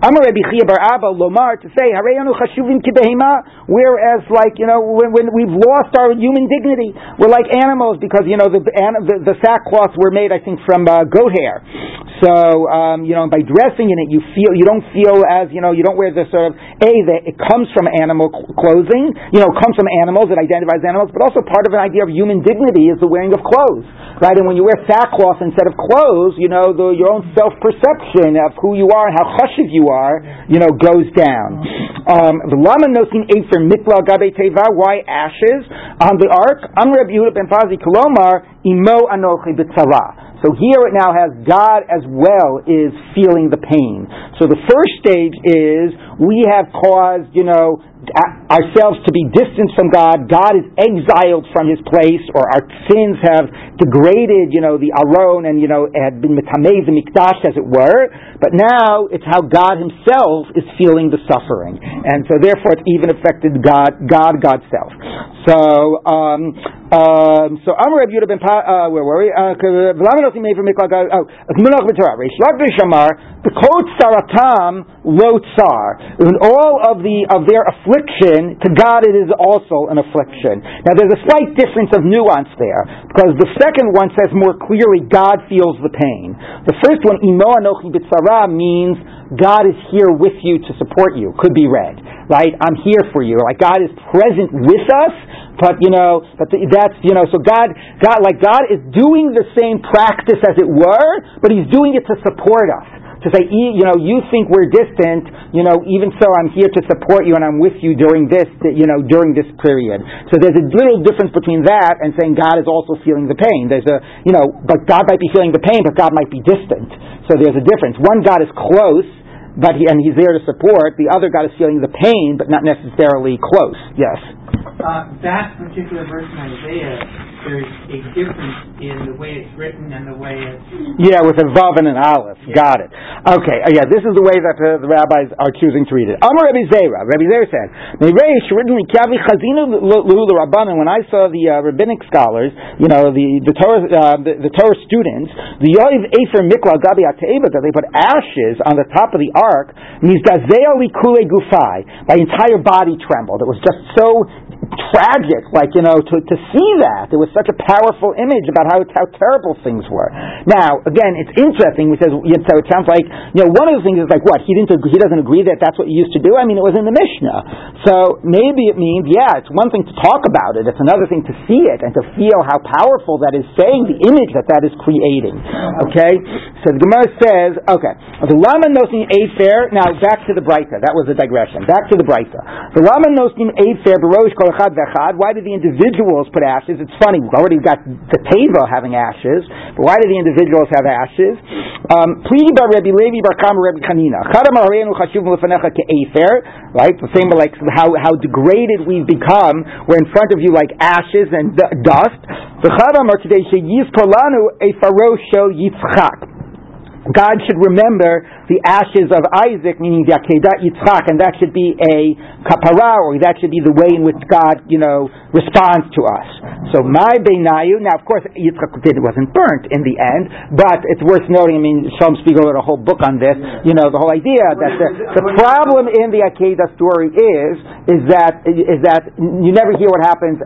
Amar Rabbi Chiya bar Abba Lomar to say Hareyanu Chashuvim whereas like you know when, when, we've lost our human dignity, we're like animals because you know the the, the sackcloths were made I think from uh, goat hair. So um, you know by dressing in it you feel you don't feel as you know you don't wear the sort of a that it comes from animal clothing, you know, comes from animals, it identifies animals, but also part of an idea of human dignity is the wearing of clothes, right? And when you wear sackcloth instead of clothes, you know, the, your own self-perception of who you are and how chashiv you are, you know, goes down. Um, the lama nosin for mitla gabe teva, why ashes on the ark? Yehuda ben Pazi Kolomar, imo anochi b'tzara. So here it now has God as well is feeling the pain. So the first stage is we have caused, you know, ourselves to be distant from God. God is exiled from His place, or our sins have degraded, you know, the Aron and you know had been mitamei the mikdash, as it were. But now it's how God Himself is feeling the suffering, and so therefore it's even affected God, God, God's self. So, um, um, so Amr Rabbi Yehuda ben uh, where were we? Uh, oh, Lakish Amar the Kot Saratam Lo Tsar. In all of the of their affliction, to God it is also an affliction. Now there's a slight difference of nuance there because the second one says more clearly God feels the pain. The first one Imo Anochi B'Tzara means God is here with you to support you. Could be read right? I'm here for you. Like God is present with us, but you know, but that's you know, so God, God, like God is doing the same practice as it were, but He's doing it to support us to say, you know, you think we're distant, you know, even so I'm here to support you and I'm with you during this, you know, during this period. So there's a little difference between that and saying God is also feeling the pain. There's a, you know, but God might be feeling the pain, but God might be distant. So there's a difference. One God is close, but he, and he's there to support. The other God is feeling the pain, but not necessarily close. Yes. Uh, that particular verse in Isaiah there's a difference in the way it's written and the way it's. Yeah, with a vav and an aleph. Yeah. Got it. Okay, uh, yeah, this is the way that uh, the rabbis are choosing to read it. Amar Rabbi Zera. Rabbi Zera said, "Meireish originally kavi chazinu lulu rabbanim." When I saw the uh, rabbinic scholars, you know, the the Torah uh, the, the, Torah students, the yoiv efer mikla gabi that they put ashes on the top of the ark, mizgazeo likule gufai. My entire body trembled. It was just so tragic, like, you know, to, to see that. It was such a powerful image about how, how terrible things were. Now, again, it's interesting because so it sounds like, you know, one of the things is like, what, he, didn't, he doesn't agree that that's what you used to do? I mean, it was in the Mishnah. So maybe it means, yeah, it's one thing to talk about it, it's another thing to see it and to feel how powerful that is saying, the image that that is creating. Okay? So the Gemara says, okay, the Lama Nosim Afer, now back to the Breita. That was a digression. Back to the Breita. The Lama Nosim Afer, Barosh Kol why did the individuals put ashes? It's funny, we've already got the Teva having ashes, but why did the individuals have ashes? Um, Rabbi Levi Bar Chama Rabbi Chanina. Right? The same like how, how degraded we've become. We're in front of you like ashes and dust. The Chadam are today Sheyiz Kolanu a Pharaoh show Yitzchak. God should remember the ashes of Isaac, meaning the Akedah Yitzchak, and that should be a kapara, or that should be the way in which God, you know, responds to us. So my Beinayu, now of course Yitzchak wasn't burnt in the end, but it's worth noting, I mean, Shalom Spiegel wrote a whole book on this, you know, the whole idea that the, the problem in the Akedah story is, is that, is that you never hear what happens,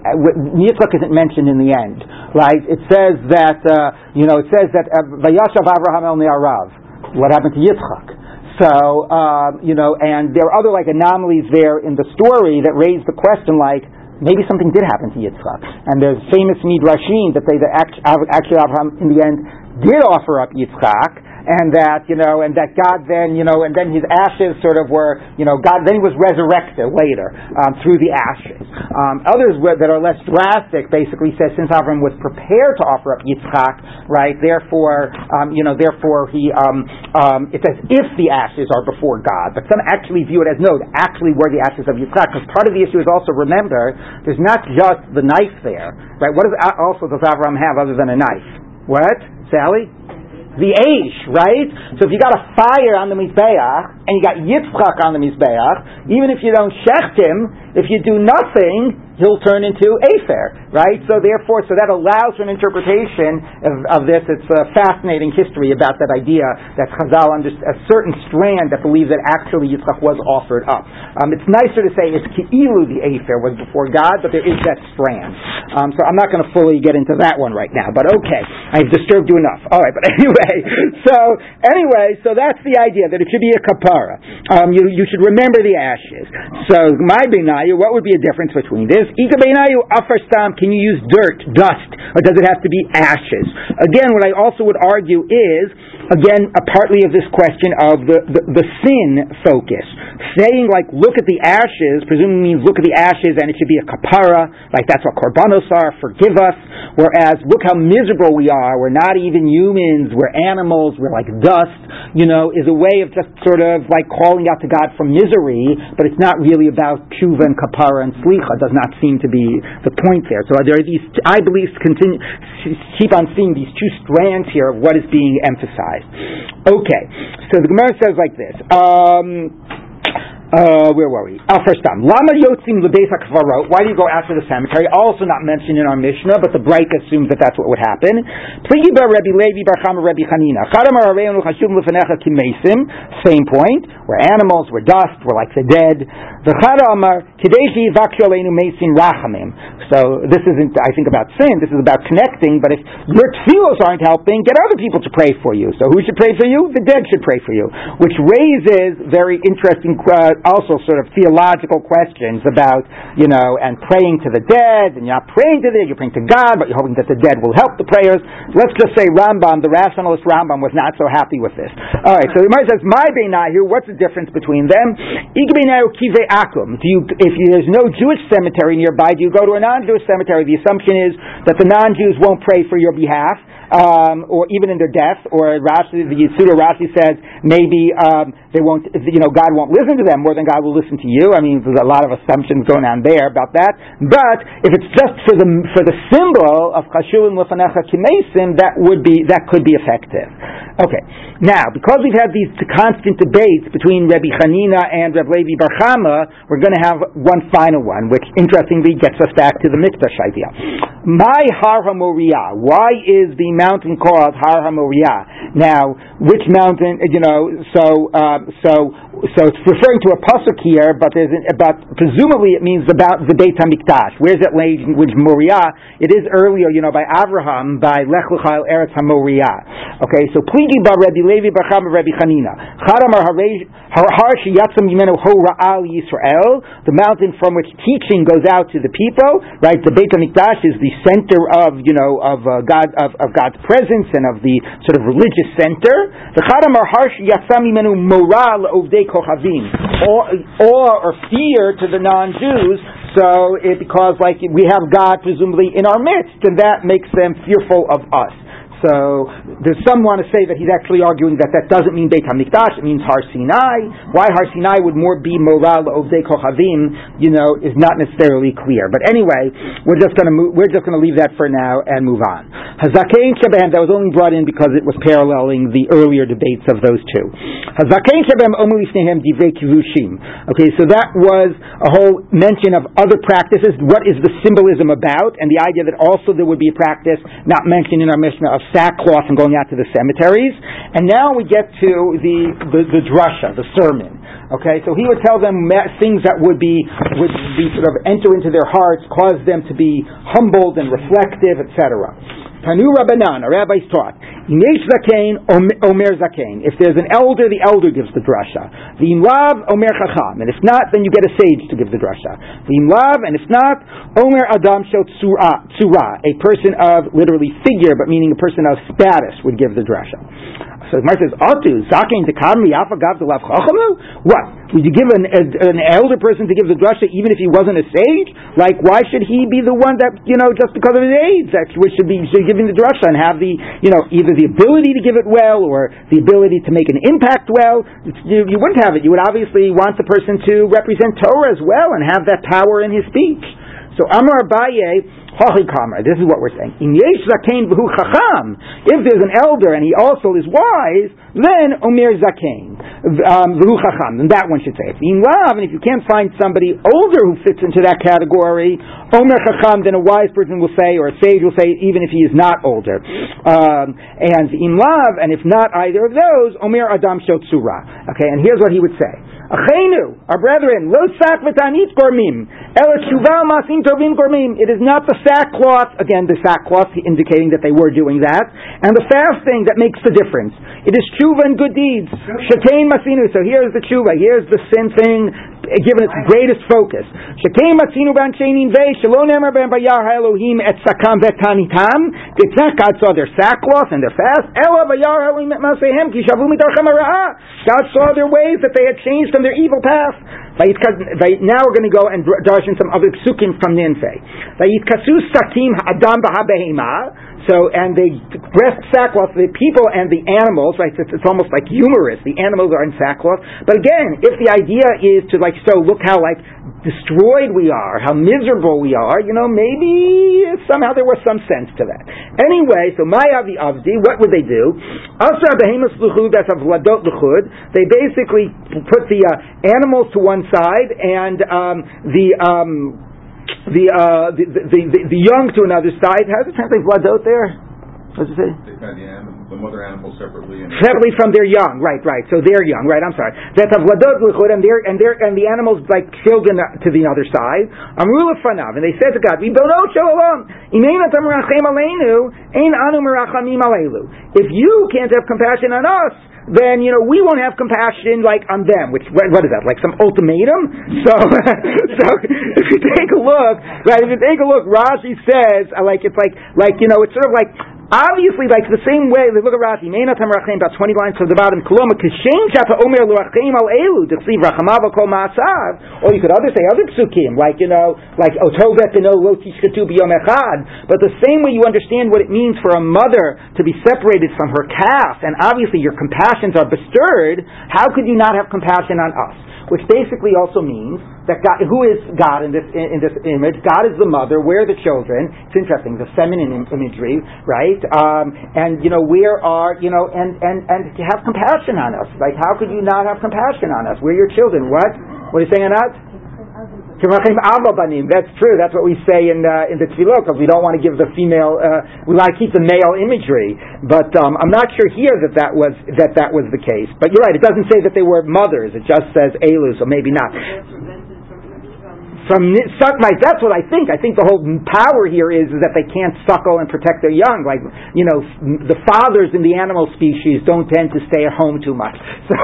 Yitzchak isn't mentioned in the end, right? It says that, uh, you know, it says that, uh, Vayashav Avraham el Rav. What happened to Yitzchak? So, um, you know, and there are other like anomalies there in the story that raise the question like, maybe something did happen to Yitzchak. And there's famous midrashim that say that actually Abraham in the end did offer up Yitzchak, and that you know, and that God then you know, and then his ashes sort of were you know, God then he was resurrected later um, through the ashes. Um, others that are less drastic basically says since Avram was prepared to offer up Yitzchak, right? Therefore, um, you know, therefore he um, um, it's as if the ashes are before God, but some actually view it as no, actually were the ashes of Yitzchak. Because part of the issue is also remember there's not just the knife there, right? What does also does Avram have other than a knife? What, Sally? The Aish, right? So if you got a fire on the Mizbeach, and you got Yitzchak on the Mizbeach, even if you don't shecht him, if you do nothing, he'll turn into Afer, right? So therefore, so that allows for an interpretation of, of this. It's a fascinating history about that idea that Chazal under a certain strand that believes that actually Yitzchak was offered up. Um, it's nicer to say it's Ki'ilu the Afer was before God, but there is that strand. Um, so I'm not going to fully get into that one right now, but okay, I've disturbed you enough. All right, but anyway, so anyway, so that's the idea that it should be a kapara. Um, you, you should remember the ashes. So my what would be a difference between this? Can you use dirt, dust, or does it have to be ashes? Again, what I also would argue is, again, a partly of this question of the, the, the sin focus. Saying like, look at the ashes, presumably means look at the ashes and it should be a kapara, like that's what korbanos are, forgive us. Whereas, look how miserable we are, we're not even humans, we're animals, we're like dust. you know, is a way of just sort of like calling out to God from misery, but it's not really about tshuva and kapara and slicha. Does not seem to be the point there. So there are these, I believe, continue, keep on seeing these two strands here of what is being emphasized. Okay, so the Gemara says like this. Um, uh, where were we? Oh, first time. Lama yotzim. Why do you go after the cemetery? Also not mentioned in our Mishnah, but the Breita assumes that that's what would happen. Same point. We're animals. We're dust. We're like the dead. So this isn't, I think, about sin. This is about connecting. But if your tefillos aren't helping, get other people to pray for you. So who should pray for you? The dead should pray for you, which raises very interesting. Uh, also sort of theological questions about, you know, and praying to the dead, and you're not praying to the dead, you're praying to God, but you're hoping that the dead will help the prayers. Let's just say Rambam, the rationalist Rambam, was not so happy with this. All right, so the Gemara says, "My beinahu." What's the difference between them? kive akum. Do you, if there's no Jewish cemetery nearby, do you go to a non-Jewish cemetery? The assumption is that the non-Jews won't pray for your behalf um, or even in their death, or Rashi, the Yisuda Rashi says maybe um, they won't, you know, God won't listen to them more than God will listen to you. I mean, there's a lot of assumptions going on there about that. But if it's just for the for the symbol of Chashuvim Lefanecha Kimesim, that would be that could be effective. Okay, now because we've had these constant debates between Rabbi Chanina and Rabbi Levi Bar Chama, we're going to have one final one, which interestingly gets us back to the Mikdash idea. My Har. Why is the mountain called Har HaMoriah. Now, which mountain, you know, so, uh, so, so it's referring to a pasuk here, but there's an, about, presumably it means about the Beit HaMikdash. Where's that language Moriah? It is earlier, you know, by Avraham, by Lech L'chal Eretz HaMoriah. Okay, so Pligi Bar Rabbi Levi Bacham Rabbi Chanina. Chadam Har Shiyatzam Yimenu Ho Ra'al Yisrael, the mountain from which teaching goes out to the people, right? The Beit HaMikdash is the center of, you know, of uh, God, of, of God's presence and of the sort of religious center. The Chadam are harsh yasamimenu moral ovdei awe or fear to the non-Jews. So it because like we have God presumably in our midst, and that makes them fearful of us. So there's some want to say that he's actually arguing that that doesn't mean Beit Hamikdash, it means Har Sinai. Why Har Sinai would more be moral of Kochavim, you know, is not necessarily clear. But anyway, we're just going to we're just going to leave that for now and move on. Hazakein Shebem that was only brought in because it was paralleling the earlier debates of those two. Hazakein Shebem Omulifnehem Divrei Kivushim. Okay, so that was a whole mention of other practices. What is the symbolism about? And the idea that also there would be a practice not mentioned in our Mishnah of sackcloth and going out to the cemeteries. And now we get to the, the, the drasha, the sermon. Okay, so he would tell them things that would be would be sort of enter into their hearts, cause them to be humbled and reflective, etc. Tanu Rabbanan, a rabbi's taught. Inesh Zakein, Omer Zakein. If there's an elder, the elder gives the drasha. V'im Lav, Omer Chacham. And if not, then you get a sage to give the drasha. Lav, and if not, Omer Adam Shel Tsura. A person of, literally figure, but meaning a person of status would give the drasha. So Gemara says, "Atu zakein tekam miyafagav lav chachamu." What? Would you give an, an elder person to give the drasha even if he wasn't a sage? Like, why should he be the one that you know just because of his age that which should be should giving the drasha and have the you know either the ability to give it well or the ability to make an impact well? You, you wouldn't have it. You would obviously want the person to represent Torah as well and have that power in his speech. So Amar Abaye, this is what we're saying. In Yesh Zakein V'hu Chacham, if there's an elder and he also is wise, then Omer Zakein um, V'hu Chacham, then that one should say it. In Lav, and if you can't find somebody older who fits into that category, Omer Chacham, then a wise person will say, or a sage will say, even if he is not older. Um, and in and if not either of those, Omer Adam Shot Okay, and here's what he would say. Achenu, our brethren, lo sak v'tanit gormim, el shuval masim tovim gormim. It is not the sackcloth, again the sackcloth indicating that they were doing that, and the fasting that makes the difference. It is tshuva and good deeds. Shekein masinu. So here's the tshuva. Here's the sin thing given its greatest focus. Shekein masinu ban sheinin ve shalom emer ben bayar Elohim et sakam vetanitam. It's not God saw their sackcloth and their fast. Ela bayar Elohim et masehem ki shavu mitarchem God saw their ways that they had changed from their evil path. Now we're going to go and dash in some other psukim from Ninfe. Adam So, and they breast sackcloth, the people and the animals, right? It's, it's almost like humorous. The animals are in sackcloth. But again, if the idea is to like, so look how like destroyed we are, how miserable we are, you know, maybe somehow there was some sense to that. Anyway, so Mayavi Avdi, what would they do? They basically put the uh, animals to one side and um, the um, the, uh, the, the, the, the young to another side. How does it translate out there? What does it say? Of the, mother animal separately and Separately from their young, right, right. So they're young, right? I'm sorry. That have vladot luchud, and they're and they're and the animals like children to the other side. Amru fanav, and they said to God, "We bono shalom. If you can't have compassion on us, then you know we won't have compassion like on them. Which what, what is that? Like some ultimatum? So, so if you take a look, right? If you take a look, Rashi says like it's like like you know it's sort of like Obviously, like the same way, look at Rashi, Meinatam Rachem, about 20 lines from the bottom, Koloma Kishem Shata Omer Luachim Al Elu, Dichsiv Rachamav Kol Ma'asav, or you could other say other psukim, like, you know, like oh, Otovet Beno Lo Tishkatu B'Yom Echad, but the same way you understand what it means for a mother to be separated from her calf, and obviously your compassions are bestirred, how could you not have compassion on us? Which basically also means that God, who is God in this in, this image? God is the mother. We're the children. It's interesting, the feminine Im- imagery, right? Um, and you know, where are you know, and and and to have compassion on us. Like, how could you not have compassion on us? We're your children. What? What are you saying, Anat? That's true. That's what we say in uh, in the tefillah because we don't want to give the female. Uh, we want to keep the male imagery, but um, I'm not sure here that that was that that was the case. But you're right. It doesn't say that they were mothers. It just says elu, so maybe not from right. That's what I think. I think the whole power here is, is that they can't suckle and protect their young. Like you know, the fathers in the animal species don't tend to stay at home too much. So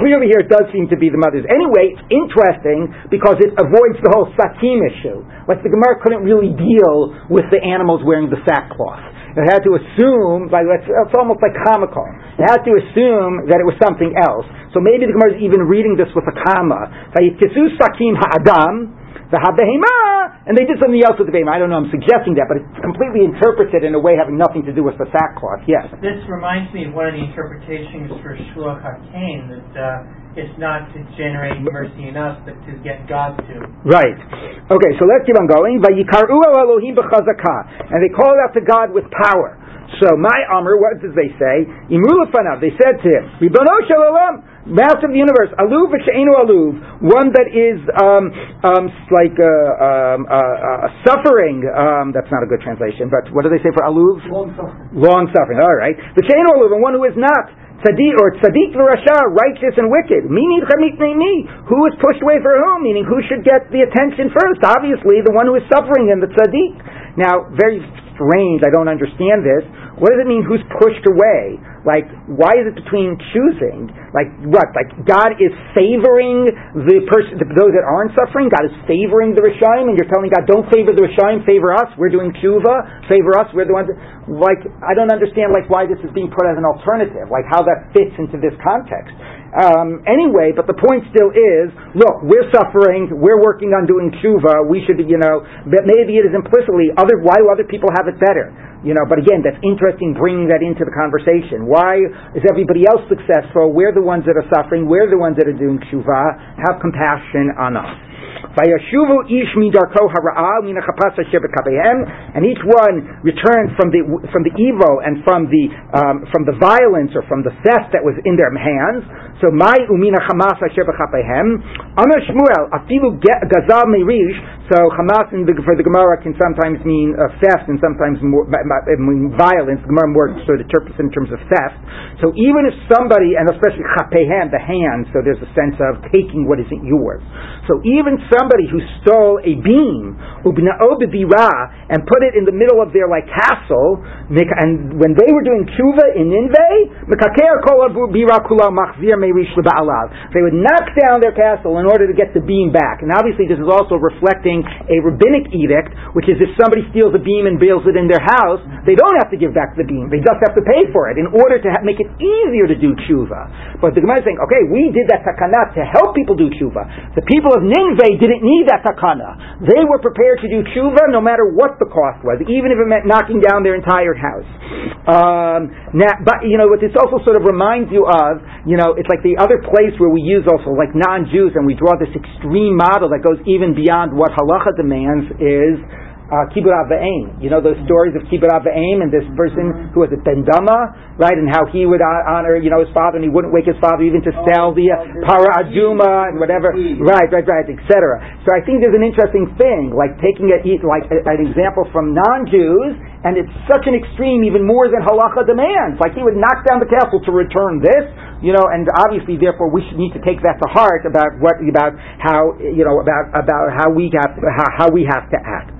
clearly here it does seem to be the mothers. Anyway, it's interesting because it avoids the whole satim issue. Like the Gemara couldn't really deal with the animals wearing the sackcloth. It had to assume, like it's, almost like comical. It had to assume that it was something else. So maybe the Gemara is even reading this with a comma. sakim the habehema, and they did something else with the behema. I don't know. I'm suggesting that, but it's completely interpreted in a way having nothing to do with the sackcloth. Yes. This reminds me of one of the interpretations for Shluach Hakein that uh, it's not to generate mercy in us, but to get God to. Right. Okay. So let's keep on going. Vayikaru Elohim b'chazakah, and they called out to God with power. So my Amr, what did they say? Imrulafanav. They said to him, Ribono Shalom. Master of the universe, aluv v'she'enu aluv, one that is um, um, like uh, um, uh, uh, suffering. Um, that's not a good translation, but what do they say for aluv? Long suffering. Long suffering. All right. V'she'enu aluv, and one who is not tzaddik or tzaddik v'rasha, righteous and wicked. Mini me. Who is pushed away for whom? Meaning, who should get the attention first? Obviously, the one who is suffering and the tzaddik. Now, very strange. I don't understand this. What does it mean? Who's pushed away? Like, why is it between choosing? Like, what? Like, God is favoring the person, those that aren't suffering. God is favoring the Rishayim, and you're telling God, don't favor the Rishayim, favor us. We're doing tshuva. Favor us. We're the ones. Like, I don't understand. Like, why this is being put as an alternative. Like, how that fits into this context. Um, anyway, but the point still is, look, we're suffering, we're working on doing tshuva, we should, be, you know, but maybe it is implicitly, other, why do other people have it better? You know, but again, that's interesting bringing that into the conversation. Why is everybody else successful? We're the ones that are suffering, we're the ones that are doing tshuva, have compassion on us. Vayashuvu ish midarko and each one returned from the from the evil and from the um, from the violence or from the theft that was in their hands. So my umina Hamas asher b'chapehem. Amar Shmuel afilu gazal merish. So Hamas the, for the Gemara can sometimes mean uh, theft and sometimes more, mean violence. The Gemara more sort of interprets in terms of theft. So even if somebody, and especially chapehem, the hand, so there's a sense of taking what isn't yours. So even somebody who stole a beam and put it in the middle of their like castle, and when they were doing tshuva in Ninveh, they would knock down their castle in order to get the beam back. And obviously, this is also reflecting a rabbinic edict, which is if somebody steals a beam and builds it in their house, they don't have to give back the beam. They just have to pay for it in order to ha- make it easier to do tshuva. But the Gemara is saying, okay, we did that takana to help people do tshuva. The people of Nineveh didn't need that takana. They were prepared to do tshuva no matter what the cost was, even if it meant knocking down their entire house. Um, now, but you know what this also sort of reminds you of, you know, it's like the other place where we use also like non-Jews and we draw this extreme model that goes even beyond what halacha demands is uh, Kibbud Ava'im. You know those stories of Kibbud Ava'im and this person who was at Ben Dama, right, and how he would honor, you know, his father and he wouldn't wake his father even to sell the para aduma and whatever, right, right, right, etc. So I think there's an interesting thing, like taking a, like a, an example from non-Jews, and it's such an extreme, even more than halacha demands. Like he would knock down the castle to return this, you know, and obviously, therefore, we should need to take that to heart about what about how you know about about how we have how, how we have to act.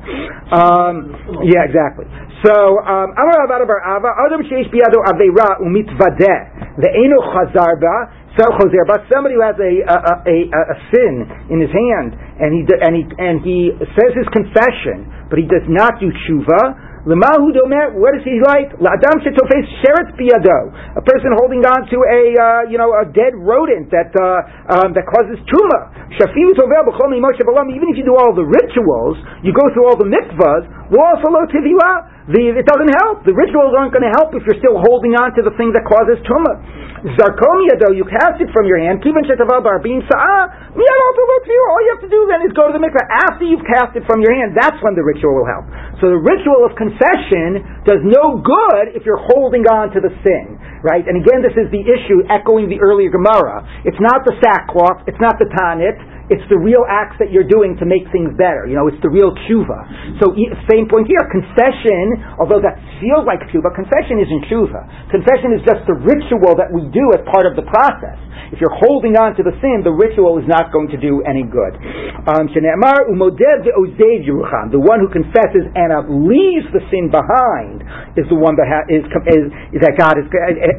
Um, yeah, exactly. So, Amar Avad Ava Adam Sheish Biado Aveira Umitvadeh the Eno Chazarba so Choser, but somebody who has a a, a a, sin in his hand and he and he and he says his confession, but he does not do tshuva. Lemahu domer, what is he like? La'adam shetofes sheret biyado, a person holding on to a uh, you know a dead rodent that uh, um, that causes tuma. Shafiu tovel b'chol Even if you do all the rituals, you go through all the mitzvahs. It doesn't help. The rituals aren't going to help if you're still holding on to the thing that causes tumah. Zarkomia, though, you cast it from your hand. Sa'ah. All you have to do then is go to the mikveh. After you've cast it from your hand, that's when the ritual will help. So the ritual of confession does no good if you're holding on to the sin, right? And again, this is the issue echoing the earlier Gemara. It's not the sackcloth. It's not the tanit. It's the real acts that you're doing to make things better. You know, it's the real tshuva. So same point here. Confession, although that feels like tshuva, confession isn't tshuva. Confession is just the ritual that we do as part of the process. If you're holding on to the sin, the ritual is not going to do any good. Um, the one who confesses and leaves the sin behind is the one that ha- is, is, is, that God is,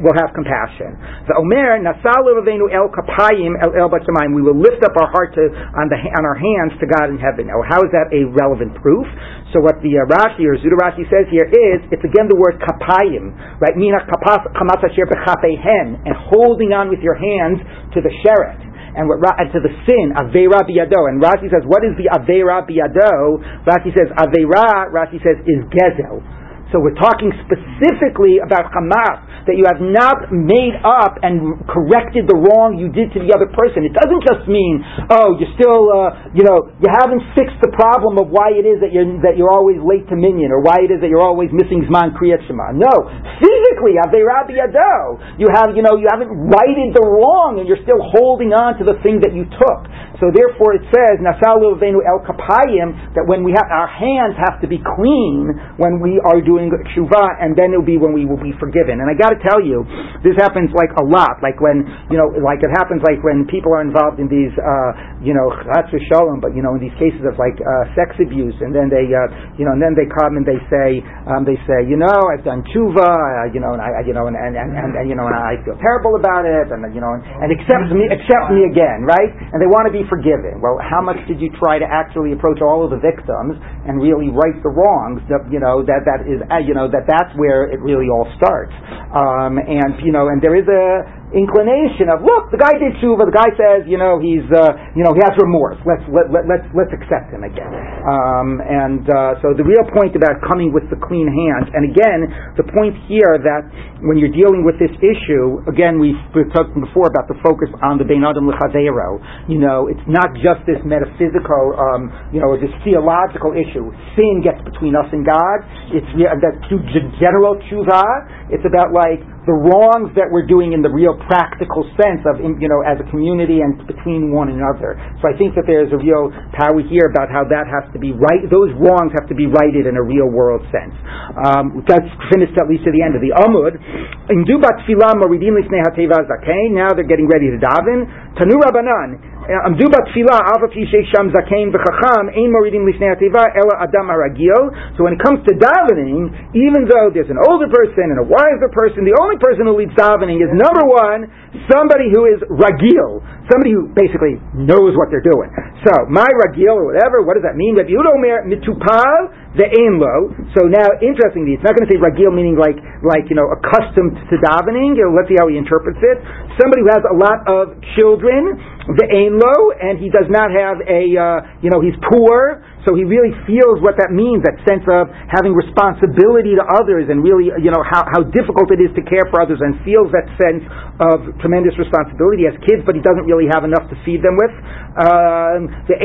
will have compassion. The Omer el kapayim el el We will lift up our heart to, on the on our hands to God in heaven. Now, how is that a relevant proof? So what the uh, Rashi or Zuda Rashi says here is it's again the word kapayim, right? Mina kapas kamas asher and holding on with your hands to the sheret and what and to the sin aveira biyado. And Rashi says, what is the aveira biyado? Rashi says aveira. Rashi says is gezel. So we're talking specifically about Hamas, that you have not made up and corrected the wrong you did to the other person. It doesn't just mean, oh, you're still, uh, you know, you haven't fixed the problem of why it is that you're, that you're always late to minyan, or why it is that you're always missing Zman Kriyat Shema. No. Yado, you have, you know, you haven't righted the wrong, and you're still holding on to the thing that you took. So therefore it says, Nasalu Venu El Kapayim, that when we have, our hands have to be clean when we are doing tshuva, and then it'll be when we will be forgiven. And I got to tell you, this happens like a lot. Like when you know, like it happens like when people are involved in these, uh, you know, shalom, but you know, in these cases of like uh, sex abuse, and then they, uh, you know, and then they come and they say, um, they say, you know, I've done tshuva, uh, you know, and I, you know, and and, and, and, and you know, and I feel terrible about it, and you know, and, and accept me, accept me again, right? And they want to be forgiven. Well, how much did you try to actually approach all of the victims and really right the wrongs? That you know that that is uh, you know that that's where it really all starts. Um, and you know, and there is a inclination of look, the guy did tshuva. The guy says, you know, he's uh, you know he has remorse. Let's let, let, let's let's accept him again. Um, and uh, so the real point about coming with the clean hands, and again, the point here that when you're dealing with this issue, again, we've talked before about the focus on the Bein Adam L'Chavero. You know, it's not just this metaphysical, um, you know, this theological issue. Sin gets between us and God. It's that general tshuva. It's about like the wrongs that we're doing in the real practical sense of, you know, as a community and between one another. So I think that there's a real power here about how that has to be right. Those wrongs have to be righted in a real world sense. Um, that's finished at least to the end of the Amud. In Dubat Okay, now they're getting ready to daven. Tanu Rabbanan. עמדו בתפילה, אף על פי שיש שם זקן וחכם, אין מורידים לפני התיבה, אלא אדם הרגיל. So when it comes to davening, even though there's an older person and a wiser person, the only person who leads davening is number one, somebody who is ragil, somebody who basically knows what they're doing. So, my ragil or whatever, what does that mean? Rabbi Yehuda Omer mitupal the lo. So now, interestingly, it's not going to say ragil meaning like, like, you know, accustomed to davening. Let's see how he interprets it. Somebody who has a lot of children, the lo, and he does not have a, uh, you know, he's poor, so he really feels what that means, that sense of having responsibility to others and really, you know, how, how difficult it is to care for others and feels that sense of tremendous responsibility. Has kids, but he doesn't really have enough to feed them with. Um, the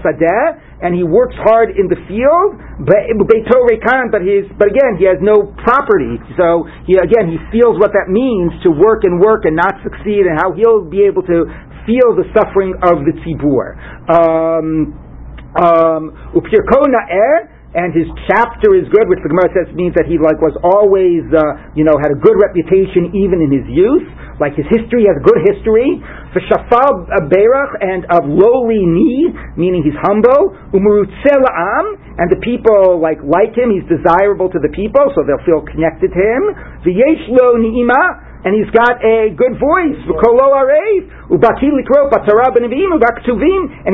Sadeh, and he works hard in the field, but but his, but again, he has no property. So he, again, he feels what that means to work and work and not succeed and how he'll be able to feel the suffering of the tzibur. Um, um, and his chapter is good, which the Gemara says means that he like was always, uh, you know, had a good reputation even in his youth. Like his history has a good history. For Shafal Berach and of lowly knee, meaning he's humble. Am, and the people like like him. He's desirable to the people, so they'll feel connected to him. V'yeshlo ni'ima and he's got a good voice, and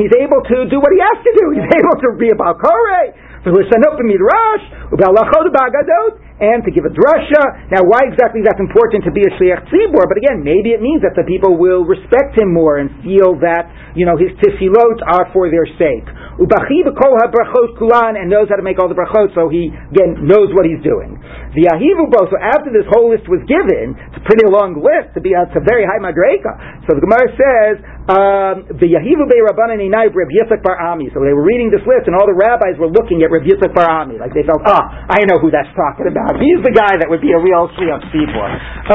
he's able to do what he has to do. He's able to be a Balkore, to listen up in midrash, ubalachod bagadot, and to give a drasha. Now, why exactly that's important to be a shliach tzibur? But again, maybe it means that the people will respect him more and feel that you know his tefillot are for their sake. Ubachi b'kol habrachot kulan and knows how to make all the brachot, so he again knows what he's doing. The ahivu bo. So after this whole list was given, it's a pretty long list to be. Uh, it's a very high madreka. So the Gemara says the Yahivu Bey Rabbanan Inai Reb Yitzchak Bar Ami. So they were reading this list, and all the rabbis were looking at Reb Yitzchak Bar Ami, like they felt, ah, I know who that's talking about. He's the guy that would be a real Shliach Tzibor.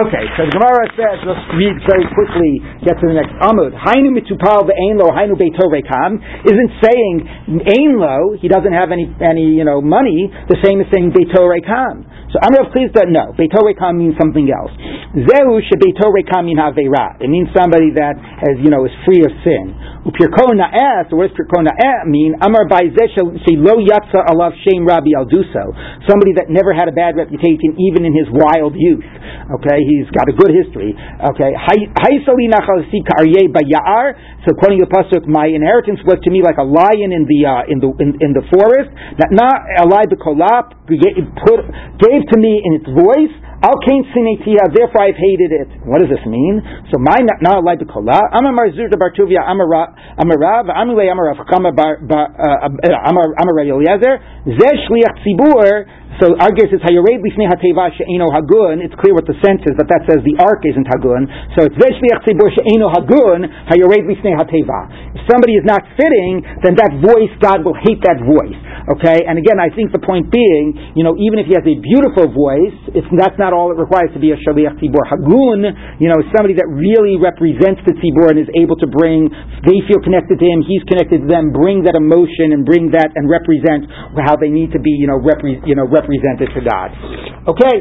Okay, so the Gemara says, let's read very quickly, get to the next Amud. Hainu mitupal ve'enlo hainu beito rekam isn't saying Ainlo, he doesn't have any, any you know, money, the same as saying Beito Rekam. So Amr of Chisda, no. Beito Rekam means something else. Zehu shebeito Rekam min Havera. It means somebody that has, you know, is free of sin. Upirko na'eh, so what does mean? Amar ba'izeh lo yatsa alav shem Rabbi Alduso. Somebody that never had a bad reputation even in his wild youth. Okay, he's got a good history. Okay, Haisali nachal si bayar. So the pasuk, my inheritance was to me like a lion in the uh, in the in, in the forest. That not alai bekolap gave to me in its voice. Al kain sinetia, therefore I've hated it. What does this mean? So my not allowed to kola. I'm a marzur de bartuvia. I'm a I'm a rav. Uh, uh, I'm a I'm a rav. I'm a I'm a I'm a Eliezer. Zeh shliach tzibur. So our guess is hayared lifnei hateva she'eno hagun. It's clear what the sense is but that says the ark isn't hagun. So it's zeh shliach tzibur she'eno hagun hayared lifnei hateva. If somebody is not fitting, then that voice God will hate that voice. Okay, and again, I think the point being, you know, even if he has a beautiful voice, it's that's not all it requires to be a shaliach tzibur. Hagun, you know, somebody that really represents the tzibur and is able to bring. They feel connected to him. He's connected to them. Bring that emotion and bring that and represent how they need to be, you know, repre- you know, represented to God. Okay.